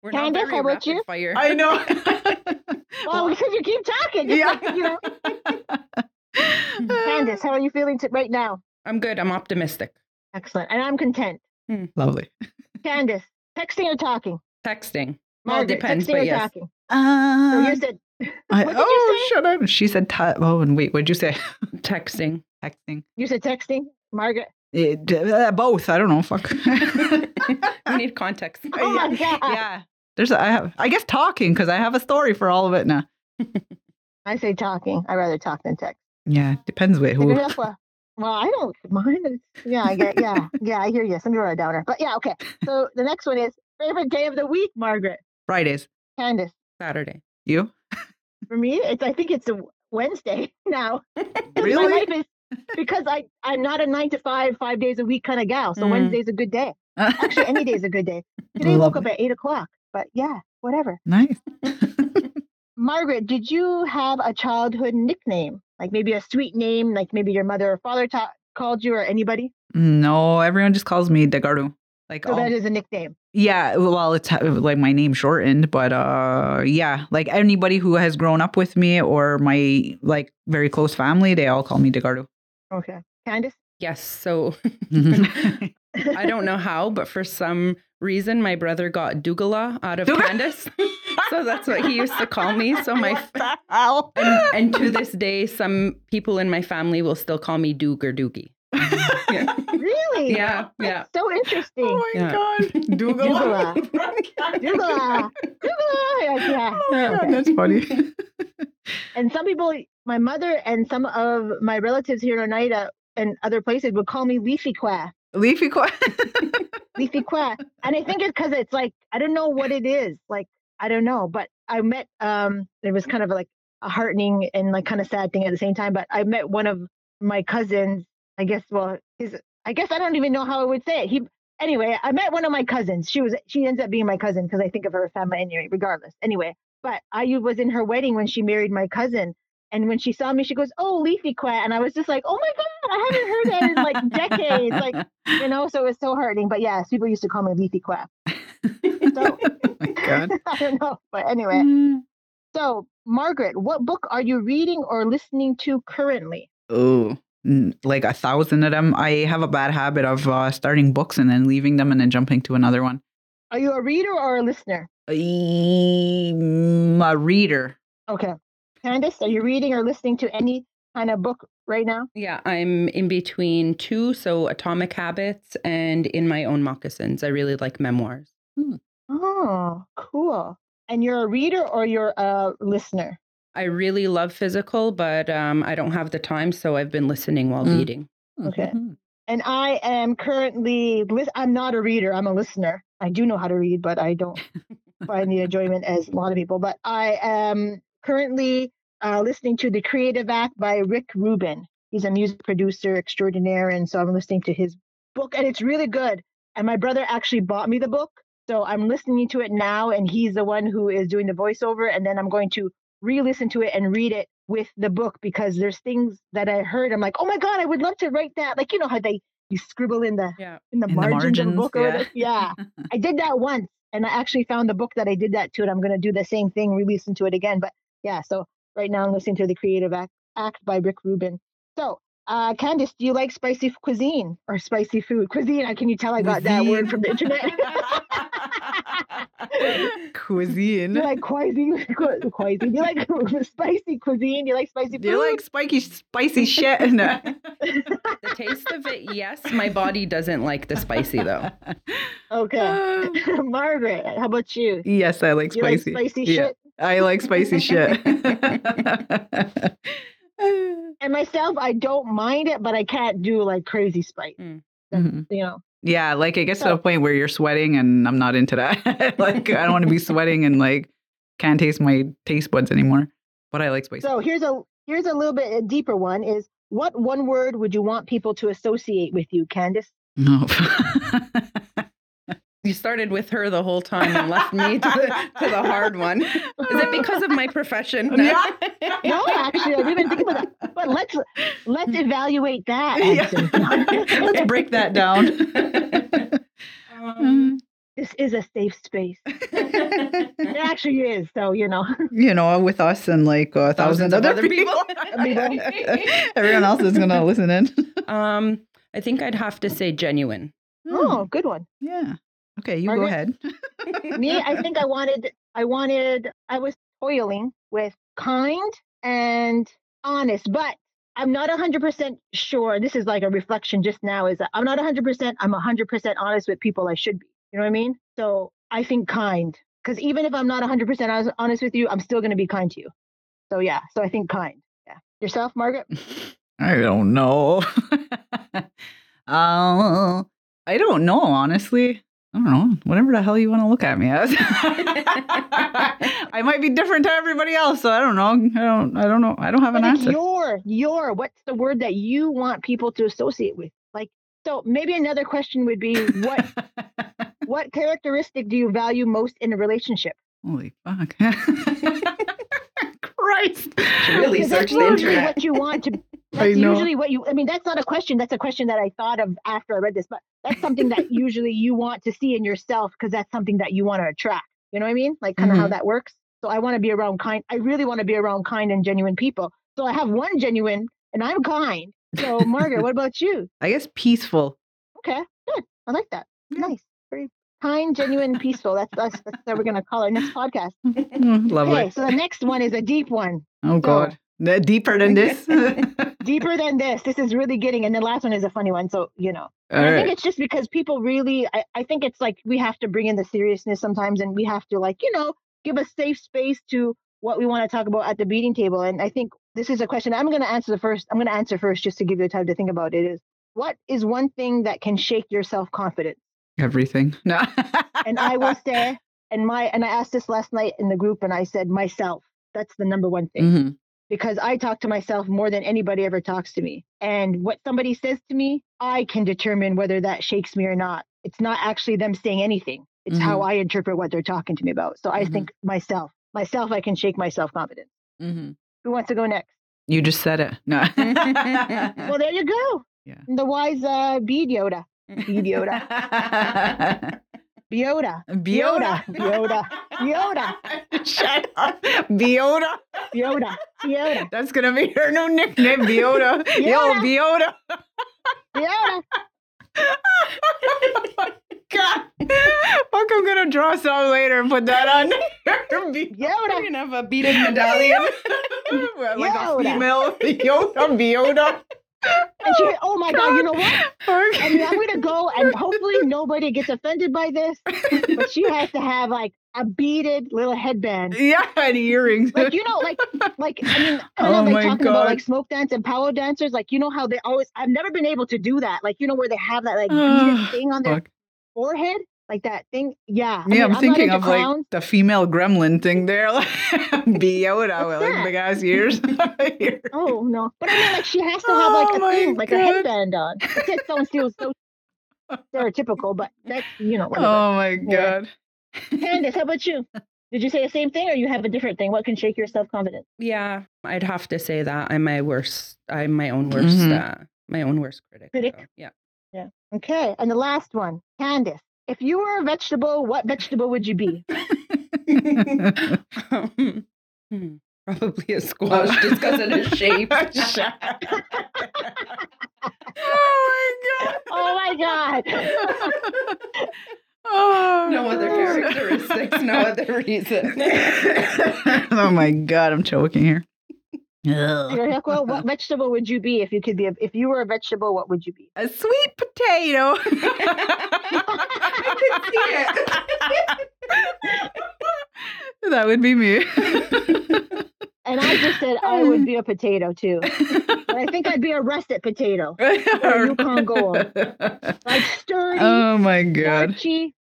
We're Candace, not very how about rapid you? Fire. I know. Well, because you keep talking. Yeah. you know. Candace, how are you feeling t- right now? I'm good. I'm optimistic. Excellent. And I'm content. Lovely. Candace, texting or talking? Texting. Well, it Margaret, depends, texting but or yes. talking? So Uh, you said, I- what did you oh, say? shut up. She said, t- oh, and wait, what'd you say? Texting. Texting. you said texting? Margaret? It, uh, both. I don't know. Fuck. we need context. Oh my God. yeah. There's, a, I have, I guess talking because I have a story for all of it now. I say talking. i rather talk than text. Yeah, depends with who. it out for- Well, I don't mind. Yeah, I get. Yeah, yeah, I hear you. Some people are a downer, but yeah, okay. So the next one is favorite day of the week, Margaret, Fridays. Candace. Saturday. You? For me, it's. I think it's a Wednesday now. Really? My life is because I I'm not a nine to five, five days a week kind of gal. So Mm. Wednesday's a good day. Actually, any day is a good day. Today I woke up at eight o'clock, but yeah, whatever. Nice. Margaret, did you have a childhood nickname? Like maybe a sweet name, like maybe your mother or father ta- called you or anybody? No, everyone just calls me Degaru. Like, So all- that is a nickname. yeah, well, it's like my name shortened, but uh, yeah, like anybody who has grown up with me or my like very close family, they all call me Degaru. Okay. Candace? Yes. So I don't know how, but for some reason, my brother got Dougala out of Dougala? Candace. so that's what he used to call me. So my What the hell? and, and to this day, some people in my family will still call me Doog or Doogie. Yeah. Really? Yeah, yeah. So interesting. Oh my Yeah. god, Dougala. Dougala. Dougala. Yeah. Oh my god, Okay. that's funny. And some people, my mother and some of my relatives here in Oneida and other places would call me Leafy Qua. Leafy qua. Leafy Qua. And I think it's because it's like, I don't know what it is. Like, I don't know. But I met, um, it was kind of like a heartening and like kind of sad thing at the same time. But I met one of my cousins, I guess, well, his, I guess I don't even know how I would say it. He, anyway, I met one of my cousins. She was, she ends up being my cousin because I think of her as family anyway, regardless. Anyway, but I was in her wedding when she married my cousin. And when she saw me, she goes, "Oh, Leafy Qua," and I was just like, "Oh my god, I haven't heard that in like decades." Like, you know, so it was so heartening. But yes, people used to call me Leafy Qua. So oh my god. I don't know, but anyway. Mm. So, Margaret, what book are you reading or listening to currently? Oh, like a thousand of them. I have a bad habit of uh, starting books and then leaving them and then jumping to another one. Are you a reader or a listener? I'm a reader. Okay, Candice, are you reading or listening to any kind of book right now? Yeah, I'm in between two. So Atomic Habits and In My Own Moccasins. I really like memoirs. Oh, cool. And you're a reader or you're a listener? I really love physical, but um, I don't have the time. So I've been listening while Mm. reading. Okay. Mhm. And I am currently, lis- I'm not a reader, I'm a listener. I do know how to read, but I don't find the enjoyment as a lot of people. But I am currently uh, listening to The Creative Act by Rick Rubin. He's a music producer extraordinaire. And so I'm listening to his book, and it's really good. And my brother actually bought me the book. So I'm listening to it now, and he's the one who is doing the voiceover. And then I'm going to re listen to it and read it with the book because there's things that I heard. I'm like, oh my God, I would love to write that. Like, you know how they, you scribble in the, Yeah. in the In the margins, of a margins, book or yeah. whatever. Yeah. I did that once and I actually found the book that I did that to, and I'm going to do the same thing, re-listen to it again. But yeah, so right now I'm listening to the Creative Act, Act by Rick Rubin. So, uh, Candice, do you like spicy cuisine or spicy food? Cuisine, I can you tell I got that word from the internet. Cuisine. you like cuisine? Cu- cuisine? You like spicy cuisine? You like spicy food? You like spiky, spicy shit? No. The taste of it, yes. My body doesn't like the spicy though. okay. Margaret, how about you? yes, I like You like spicy. spicy Yeah, shit? I like spicy shit. And myself, I don't mind it, but I can't do like crazy spice. Mm. That's, Mhm. You know. Yeah, like it gets to So- a point where you're sweating, and I'm not into that. like I don't want to be sweating and like can't taste my taste buds anymore. But I like spicy. So here's a here's a little bit a deeper one is what one word would you want people to associate with you, Candace? no. You started with her the whole time and left me to the, to the hard one. Is it because of my profession? Yeah. No, actually, I didn't even think about that. But let's let's evaluate that. Yeah. Let's break that down. Um, this is a safe space. It actually is. So you know. you know, with us and like a thousand Thousands of other other people. people. Everyone else is gonna listen in. um, I think I'd have to say genuine. Oh, good one. yeah. Okay, you go ahead. Me, I think I wanted, I wanted, I was toiling with kind and honest, but I'm not 100% sure. This is like a reflection just now is I'm not 100%, I'm 100% honest with people I should be. You know what I mean? So I think kind, because even if I'm not 100% honest- honest with you, I'm still going to be kind to you. So yeah, so I think kind. Yeah. Yourself, Margaret? I don't know. uh, I don't know, honestly. I don't know. Whatever the hell you want to look at me as. I might be different to everybody else, so I don't know. I don't. I don't know. I don't have an But answer. your, your, what's the word that you want people to associate with? Like, so maybe another question would be what what characteristic do you value most in a relationship? Holy fuck! Christ! really Because that's searched the internet. what you want to. I That's know. usually what you. I mean, that's not a question. That's a question that I thought of after I read this. But that's something that usually you want to see in yourself because that's something that you want to attract. You know what I mean? Like kind of how Mhm. that works. So I want to be around kind. I really want to be around kind and genuine people. So I have one genuine, and I'm kind. So Margaret, what about you? I guess peaceful. Okay, good. I like that. Yeah. Nice. Very kind, genuine, peaceful. That's us. That's what we're gonna call our next podcast. Mm, Lovely. Okay, so the next one is a deep one. Oh God. Deeper than this. Deeper than this. This is really getting, and the last one is a funny one. So, you know, I think it's just because people really, I, I think it's like we have to bring in the seriousness sometimes and we have to, like, you know, give a safe space to what we want to talk about at the beading table. And I think this is a question I'm going to answer the first. I'm going to answer first just to give you time to think about it is what is one thing that can shake your self confidence? Everything. No. And I will say, and my, and I asked this last night in the group and I said, myself, that's the number one thing Mhm. Because I talk to myself more than anybody ever talks to me. And what somebody says to me, I can determine whether that shakes me or not. It's not actually them saying anything. It's how I interpret what they're talking to me about. So I Mhm. think myself, myself, I can shake my self confidence. Mm-hmm. Who wants to go next? You just said it. No. Well, there you go. Yeah. The wise uh, bead Yoda. Bead Yoda. Biota. Biota. Biota. Biota. Shut up. Biota. Biota. Biota. That's gonna be her new nickname, Biota. Yo, Biota. Biota. God. Fuck, I'm gonna draw some later and put that on. Biota. Yoda. You're gonna have a beaded medallion. like a female Biota. Biota. And she, oh my God, you know what? I mean, I'm gonna go, and hopefully nobody gets offended by this. But she has to have like a beaded little headband, Yeah, and earrings. like you know, like like I mean, I don't Oh know, like talking God. about like smoke dance and power dancers. Like you know how they always. I've never been able to do that. Like you know where they have that like beaded thing on their Fuck. forehead, like that thing. Yeah, I Yeah, mean, I'm not thinking of clowns. like the female gremlin thing there, like Biota with What's like that? big ass ears. Oh no! But I mean, like she has to have like Oh a my thing, like a headband on. It sounds so so stereotypical, but that's you know whatever. oh my Yeah. god. Candace, how about you? Did you say the same thing, or you have a different thing? What can shake your self confidence? yeah, I'd have to say that I'm my worst. I'm my own worst. Mhm. Uh, my own worst critic. Critic? so, yeah. Okay, and the last one, Candace. If you were a vegetable, what vegetable would you be? Um, hmm, Probably a squash just because of the shape. oh my god. Oh my God! Oh, no other characteristics, no other reason. oh my god, I'm choking here. Ugh. You're like, well, what vegetable would you be if you could be? A, if you were a vegetable, what would you be? A sweet potato. that would be me. And I just said I would be a potato too, but I think I'd be a russet potato, Or Yukon Gold. like sturdy, oh my god. starchy.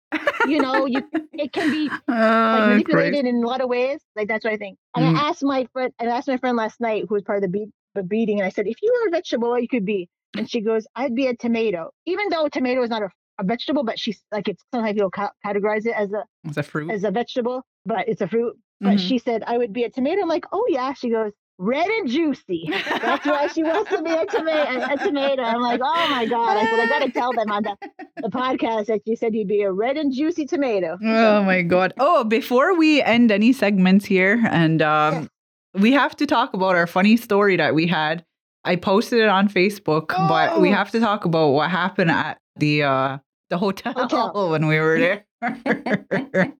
You know, you it can be like Oh, manipulated Christ. in a lot of ways. Like that's what I think. And Mm. I asked my friend, and I asked my friend last night, who was part of the beat, the beading, and I said, if you were a vegetable, what you could be? And she goes, I'd be a tomato. Even though tomato is not a, a vegetable, but she's like it's sometimes you'll ca- categorize it as a It's a fruit. as a vegetable, but it's a fruit. But Mhm. she said I would be a tomato. I'm like, oh yeah. She goes, red and juicy. That's why she wants to be a tomato. A, tomato. I'm like, oh my god. I said I gotta tell them on the, the podcast that you said you'd be a red and juicy tomato. Oh my god. Oh, before we end any segments here, and um, we have to talk about our funny story that we had I posted it on Facebook, but we Oh. have to talk about what happened at the uh the hotel, Hotel. when we were there.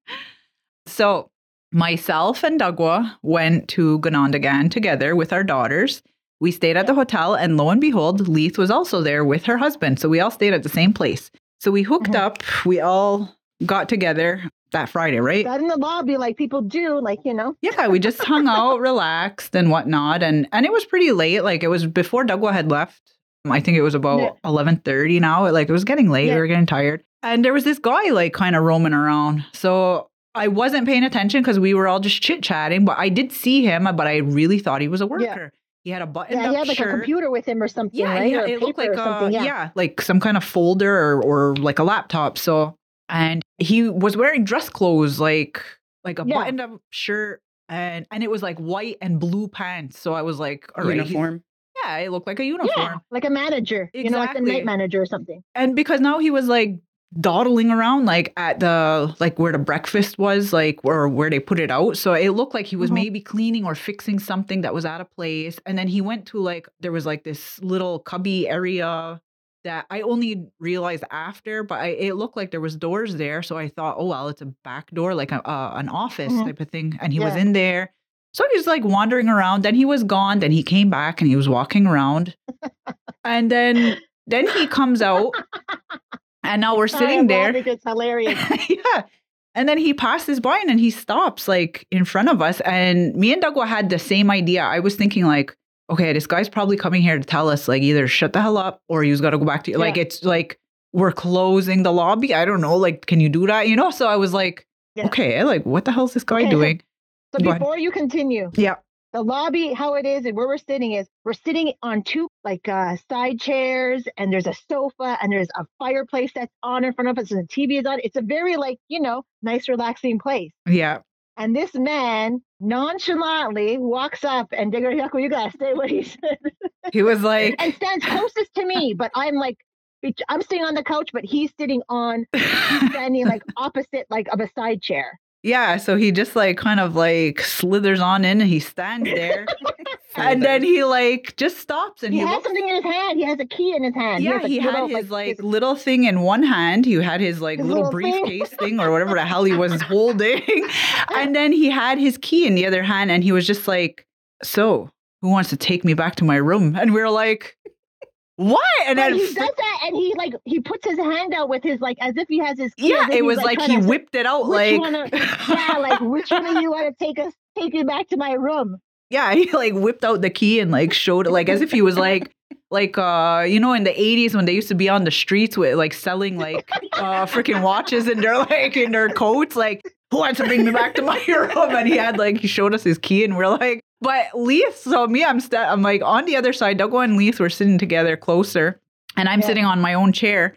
so myself and Dagwa went to Ganondagan together with our daughters. We stayed at the hotel, and lo and behold, Leith was also there with her husband. So we all stayed at the same place. So we hooked Mhm. up. We all got together that Friday, right? Got in the lobby like people do, like you know. Yeah, we just hung out, relaxed, and whatnot, and and it was pretty late. Like it was before Douglas had left. I think it was about Yeah. eleven thirty now. Like it was getting late. Yeah. We were getting tired, and there was this guy like kind of roaming around. So I wasn't paying attention because we were all just chit chatting. But I did see him, but I really thought he was a worker. He had a buttoned Yeah, he had like shirt. a computer with him or something, Yeah, right? yeah, or it looked like a, yeah. Yeah. like some kind of folder or, or like a laptop. So, and he was wearing dress clothes, like like a Yeah. buttoned up shirt, and and it was like white and blue pants. So I was like, all right, he's- uniform. yeah, it looked like a Yeah, uniform. like a manager, you know, like the night manager or something. And because now he was like dawdling around like at the like where the breakfast was like or where they put it out. So it looked like he was Mhm. maybe cleaning or fixing something that was out of place. And then he went to like there was like this little cubby area that I only realized after but I, it looked like there was doors there. So I thought oh well it's a back door like a, uh, an office Mhm. type of thing. And he was in there. So he was like wandering around. Then he was gone. Then he came back and he was walking around. And then then he comes out and now we're sitting there It's hilarious. yeah. And then he passes by and then he stops like in front of us. And me and Dagwa had the same idea. I was thinking like, okay, this guy's probably coming here to tell us like either shut the hell up or he's got to go back to like it's like we're closing the lobby. I don't know. Like, can you do that? You know? So I was like, Yeah. okay, like what the hell's this guy Okay. doing? So Go ahead. before you continue, Yeah. The lobby, how it is and where we're sitting is we're sitting on two like uh, side chairs and there's a sofa and there's a fireplace that's on in front of us and the TV is on. It's a very like, you know, nice, relaxing place. Yeah. And this man nonchalantly walks up and Deganyakwa, you gotta stay what he said. He was like, and stands closest to me, but I'm like I'm sitting on the couch, but he's sitting on he's standing like opposite like of a side chair. Yeah. So he just like kind of like slithers on in and he stands there. and then he like just stops and He, he, has looks something in his hand. He has a key in his hand. Yeah, he had little, his like his- little thing in one hand. He had his like His little little briefcase thing or whatever the hell he was holding. And then he had his key in the other hand and he was just like, So, who wants to take me back to my room? And we are like, What? And then he does that, and he like he puts his hand out with his like as if he has his key, yeah, it was like trying he whipped it out like of- yeah, like which one of you want to take us take me back to my room? Yeah, he like whipped out the key and like showed it like as if he was like like uh you know in the 80s when they used to be on the streets with like selling like uh freaking watches and they're like in their coats like who wants to bring me back to my room and he had like he showed us his key and we're like but Leith so me I'm st- I'm like on the other side Doug and Leith were sitting together closer and I'm Yeah. sitting on my own chair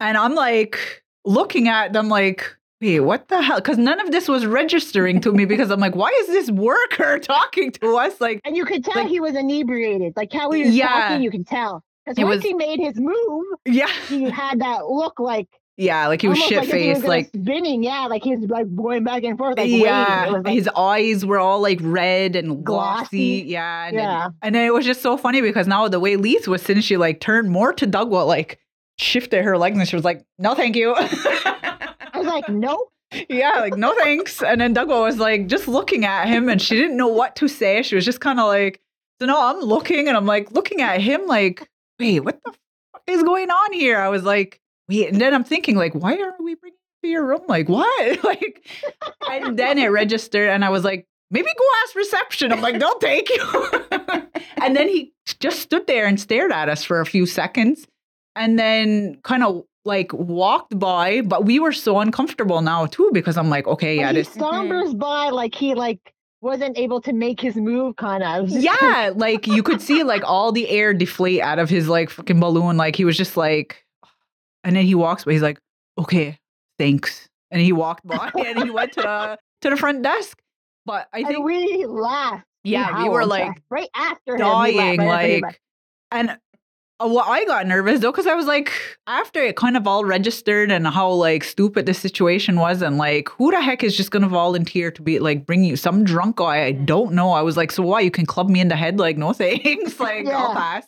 and I'm like looking at them like wait, what the hell? Because none of this was registering to me because I'm like, why is this worker talking to us? Like, And you could tell Like- he was inebriated. Like how he was Yeah. talking, you can tell. Because once was- he made his move, yeah, he had that look like yeah, like he was shit like if he was faced, gonna like. spinning. Yeah, like he was like going back and forth, like yeah, was like, his eyes were all like red and glossy. Glossy. Yeah, and then, yeah. and then it was just so funny because now the way Leith was sitting, she like turned more to Dougwa, like shifted her legs, and she was like, "No, thank you." I was like, nope. yeah, like no thanks. And then Dougwa was like just looking at him, and she didn't know what to say. She was just kind of like, so no, I'm looking, and I'm like looking at him, like, wait, what the fuck is going on here? I was like, wait, and then I'm thinking, like, why are we bringing you to your room? Like, what? like, and then it registered, and I was like, maybe go ask reception. I'm like, they'll take you. and then he just stood there and stared at us for a few seconds, and then kind of like walked by, but we were so uncomfortable now too because I'm like, okay, yeah, he this sombers by like he like wasn't able to make his move. Kind of. yeah, like you could see like all the air deflate out of his like fucking balloon. Like he was just like, and then he walks by. He's like, okay, thanks, and he walked by and he went to the to the front desk. But I and think we laughed. yeah, we were like right after him. we right like, and Uh, Well, I got nervous though because I was like, after it kind of all registered and how like stupid the situation was, and like, who the heck is just gonna volunteer to be like bring you some drunk guy I don't know? I was like, so why you can club me in the head? Like, no thanks. like, I'll pass.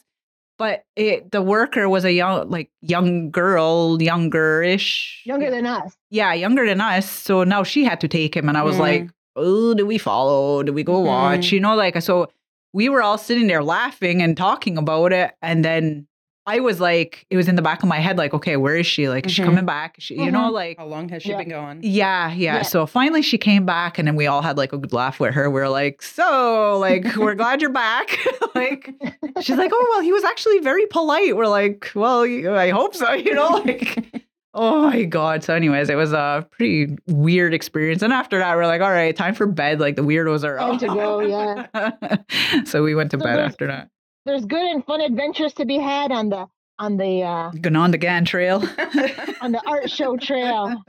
But it the worker was a young like young girl, younger-ish, Younger than us. yeah, younger than us. So now she had to take him, and I was Mm. like, oh, do we follow? Do we go watch? Mhm. You know, like so we were all sitting there laughing and talking about it, and then I was like, it was in the back of my head, like, okay, where is she? Like, is she Mhm. coming back? Is she, you know, Mhm. like. How long has she Yeah. been gone? Yeah, yeah, Yeah. So finally she came back and then we all had like a good laugh with her. We are like, so like we're glad you're back. like she's like, oh well, he was actually very polite. We're like, well, I hope so, you know, like oh my god. So anyways, it was a pretty weird experience. And after that, we're like, all right, time for bed. Like the weirdos are Time to go, yeah. so we went to So bed after that. There's good and fun adventures to be had on the on the uh, Going on the Gan Trail. on the art show trail.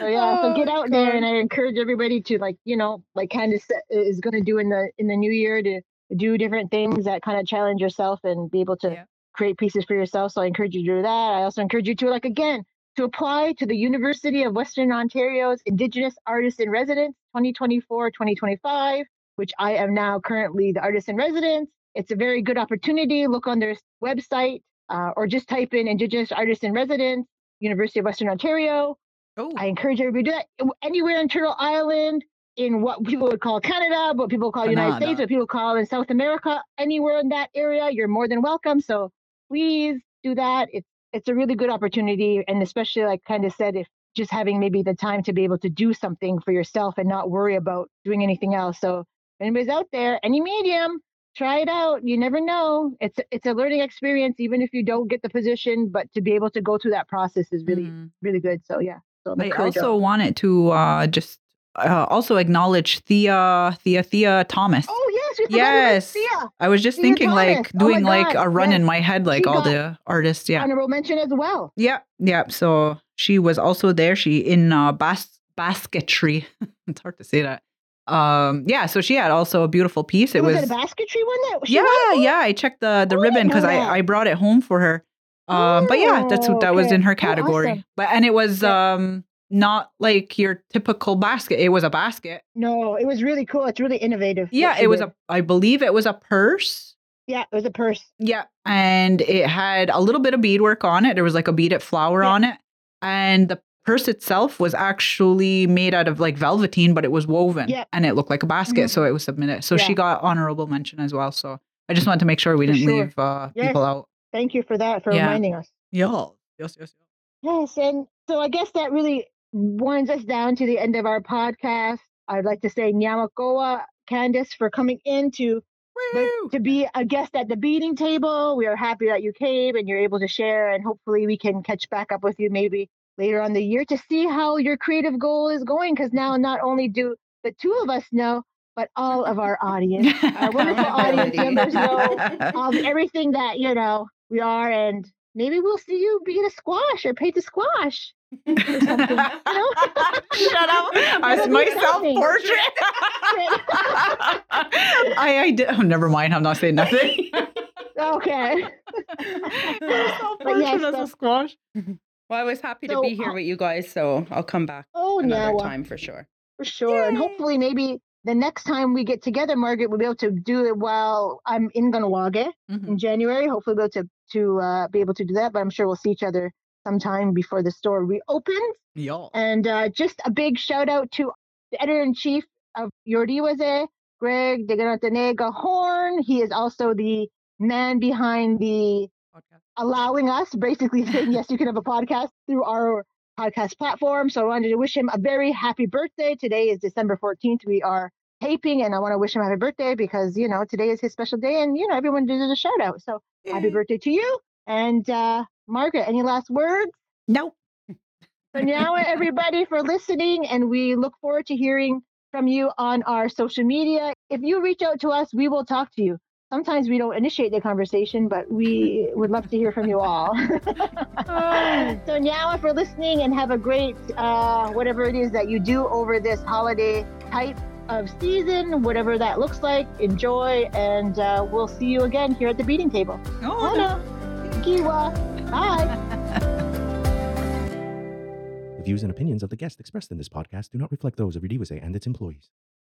So yeah, so get Oh, out there, and I encourage everybody to like you know like Candace sa- is going to do in the in the new year to do different things that kind of challenge yourself and be able to Yeah. create pieces for yourself. So I encourage you to do that. I also encourage you to like again to apply to the University of Western Ontario's Indigenous Artist in Residence 2024-2025, which I am now currently the artist in residence. It's a very good opportunity. Look on their website uh, or just type in Indigenous Artist in Residence, University of Western Ontario. Oh, I encourage everybody to do that anywhere in Turtle Island, in what people would call Canada, what people call United States, what people call in South America, anywhere in that area, you're more than welcome. So please do that. It's it's a really good opportunity, and especially like kind of said, if just having maybe the time to be able to do something for yourself and not worry about doing anything else. So anybody's out there, any medium, try it out. You never know. It's it's a learning experience, even if you don't get the position, but to be able to go through that process is really mhm. really good. So yeah. So I also all. wanted to uh, just uh, also acknowledge Thea, Thea, Thea Thomas. Oh yes, Yes. Thea. I was just Thea thinking, like Thomas. Oh doing like a run in my head, like She all the artists. Yeah, Honorable mention as well. yeah, yeah. So she was also there. She in uh, bas- basketry. it's hard to say that. Um, yeah. So she had also a beautiful piece. It was, was, it a basketry one that she yeah, yeah. I checked the the Oh, ribbon because know I. I brought it home for her. Um, but yeah, that's what that was in her Oh, category. awesome. But and it was Yeah. um not like your typical basket. It was a basket. No, it was really cool. It's really innovative. Yeah, it was did. a. I believe it was a purse. yeah, it was a purse. Yeah, and it had a little bit of beadwork on it. There was like a beaded flower Yeah. on it, and the purse itself was actually made out of like velveteen, but it was woven, Yeah. and it looked like a basket, Mhm. so it was submitted. So she got honorable mention as well. So I just wanted to make sure we For didn't sure. leave uh, Yes. people out. Thank you for that for Yeah. reminding us. Yeah. Yes, yes. Yes. Yes, and so I guess that really winds us down to the end of our podcast. I'd like to say Nyamakoa, Candace, for coming in to the- to be a guest at the beading table. We are happy that you came and you're able to share, and hopefully we can catch back up with you maybe later on the year to see how your creative goal is going. Because now not only do the two of us know, but all of our audience, our wonderful audience members know of everything that you know we are, and maybe we'll see you beat a squash or paint a squash. or something, you know? Shut up! I That'll was be my self portrait. I I did. Oh, never mind. I'm not saying nothing. Okay. self But yes, portrait as so- a squash. Well, I was happy to be here uh, with you guys, so I'll come back Oh, another now time for sure. for sure, and hopefully maybe the next time we get together, Margaret, we'll be able to do it while I'm in Kahnawake Mhm. in January. Hopefully, we'll be able to to uh, be able to do that. But I'm sure we'll see each other sometime before the store reopens. Yeah. And uh, just a big shout out to the editor in chief of Iorì:wase, Greg Deganantanega Horn. He is also the man behind the allowing us, basically saying, yes, you can have a podcast through our podcast platform. So I wanted to wish him a very happy birthday. Today is December 14th. We are taping, and I want to wish him a happy birthday because, you know, today is his special day, and, you know, everyone deserves a shout out. So happy birthday to you. And uh, Margaret, any last words? Nope. So now, everybody, for listening, and we look forward to hearing from you on our social media. If you reach out to us, we will talk to you. Sometimes we don't initiate the conversation, but we would love to hear from you all. so now, for listening, and have a great uh, whatever it is that you do over this holiday type of season, whatever that looks like. Enjoy, and uh, we'll see you again here at the beading table. Oh, no. Kiwa. Bye. The views and opinions of the guests expressed in this podcast do not reflect those of Iorì:wase and its employees.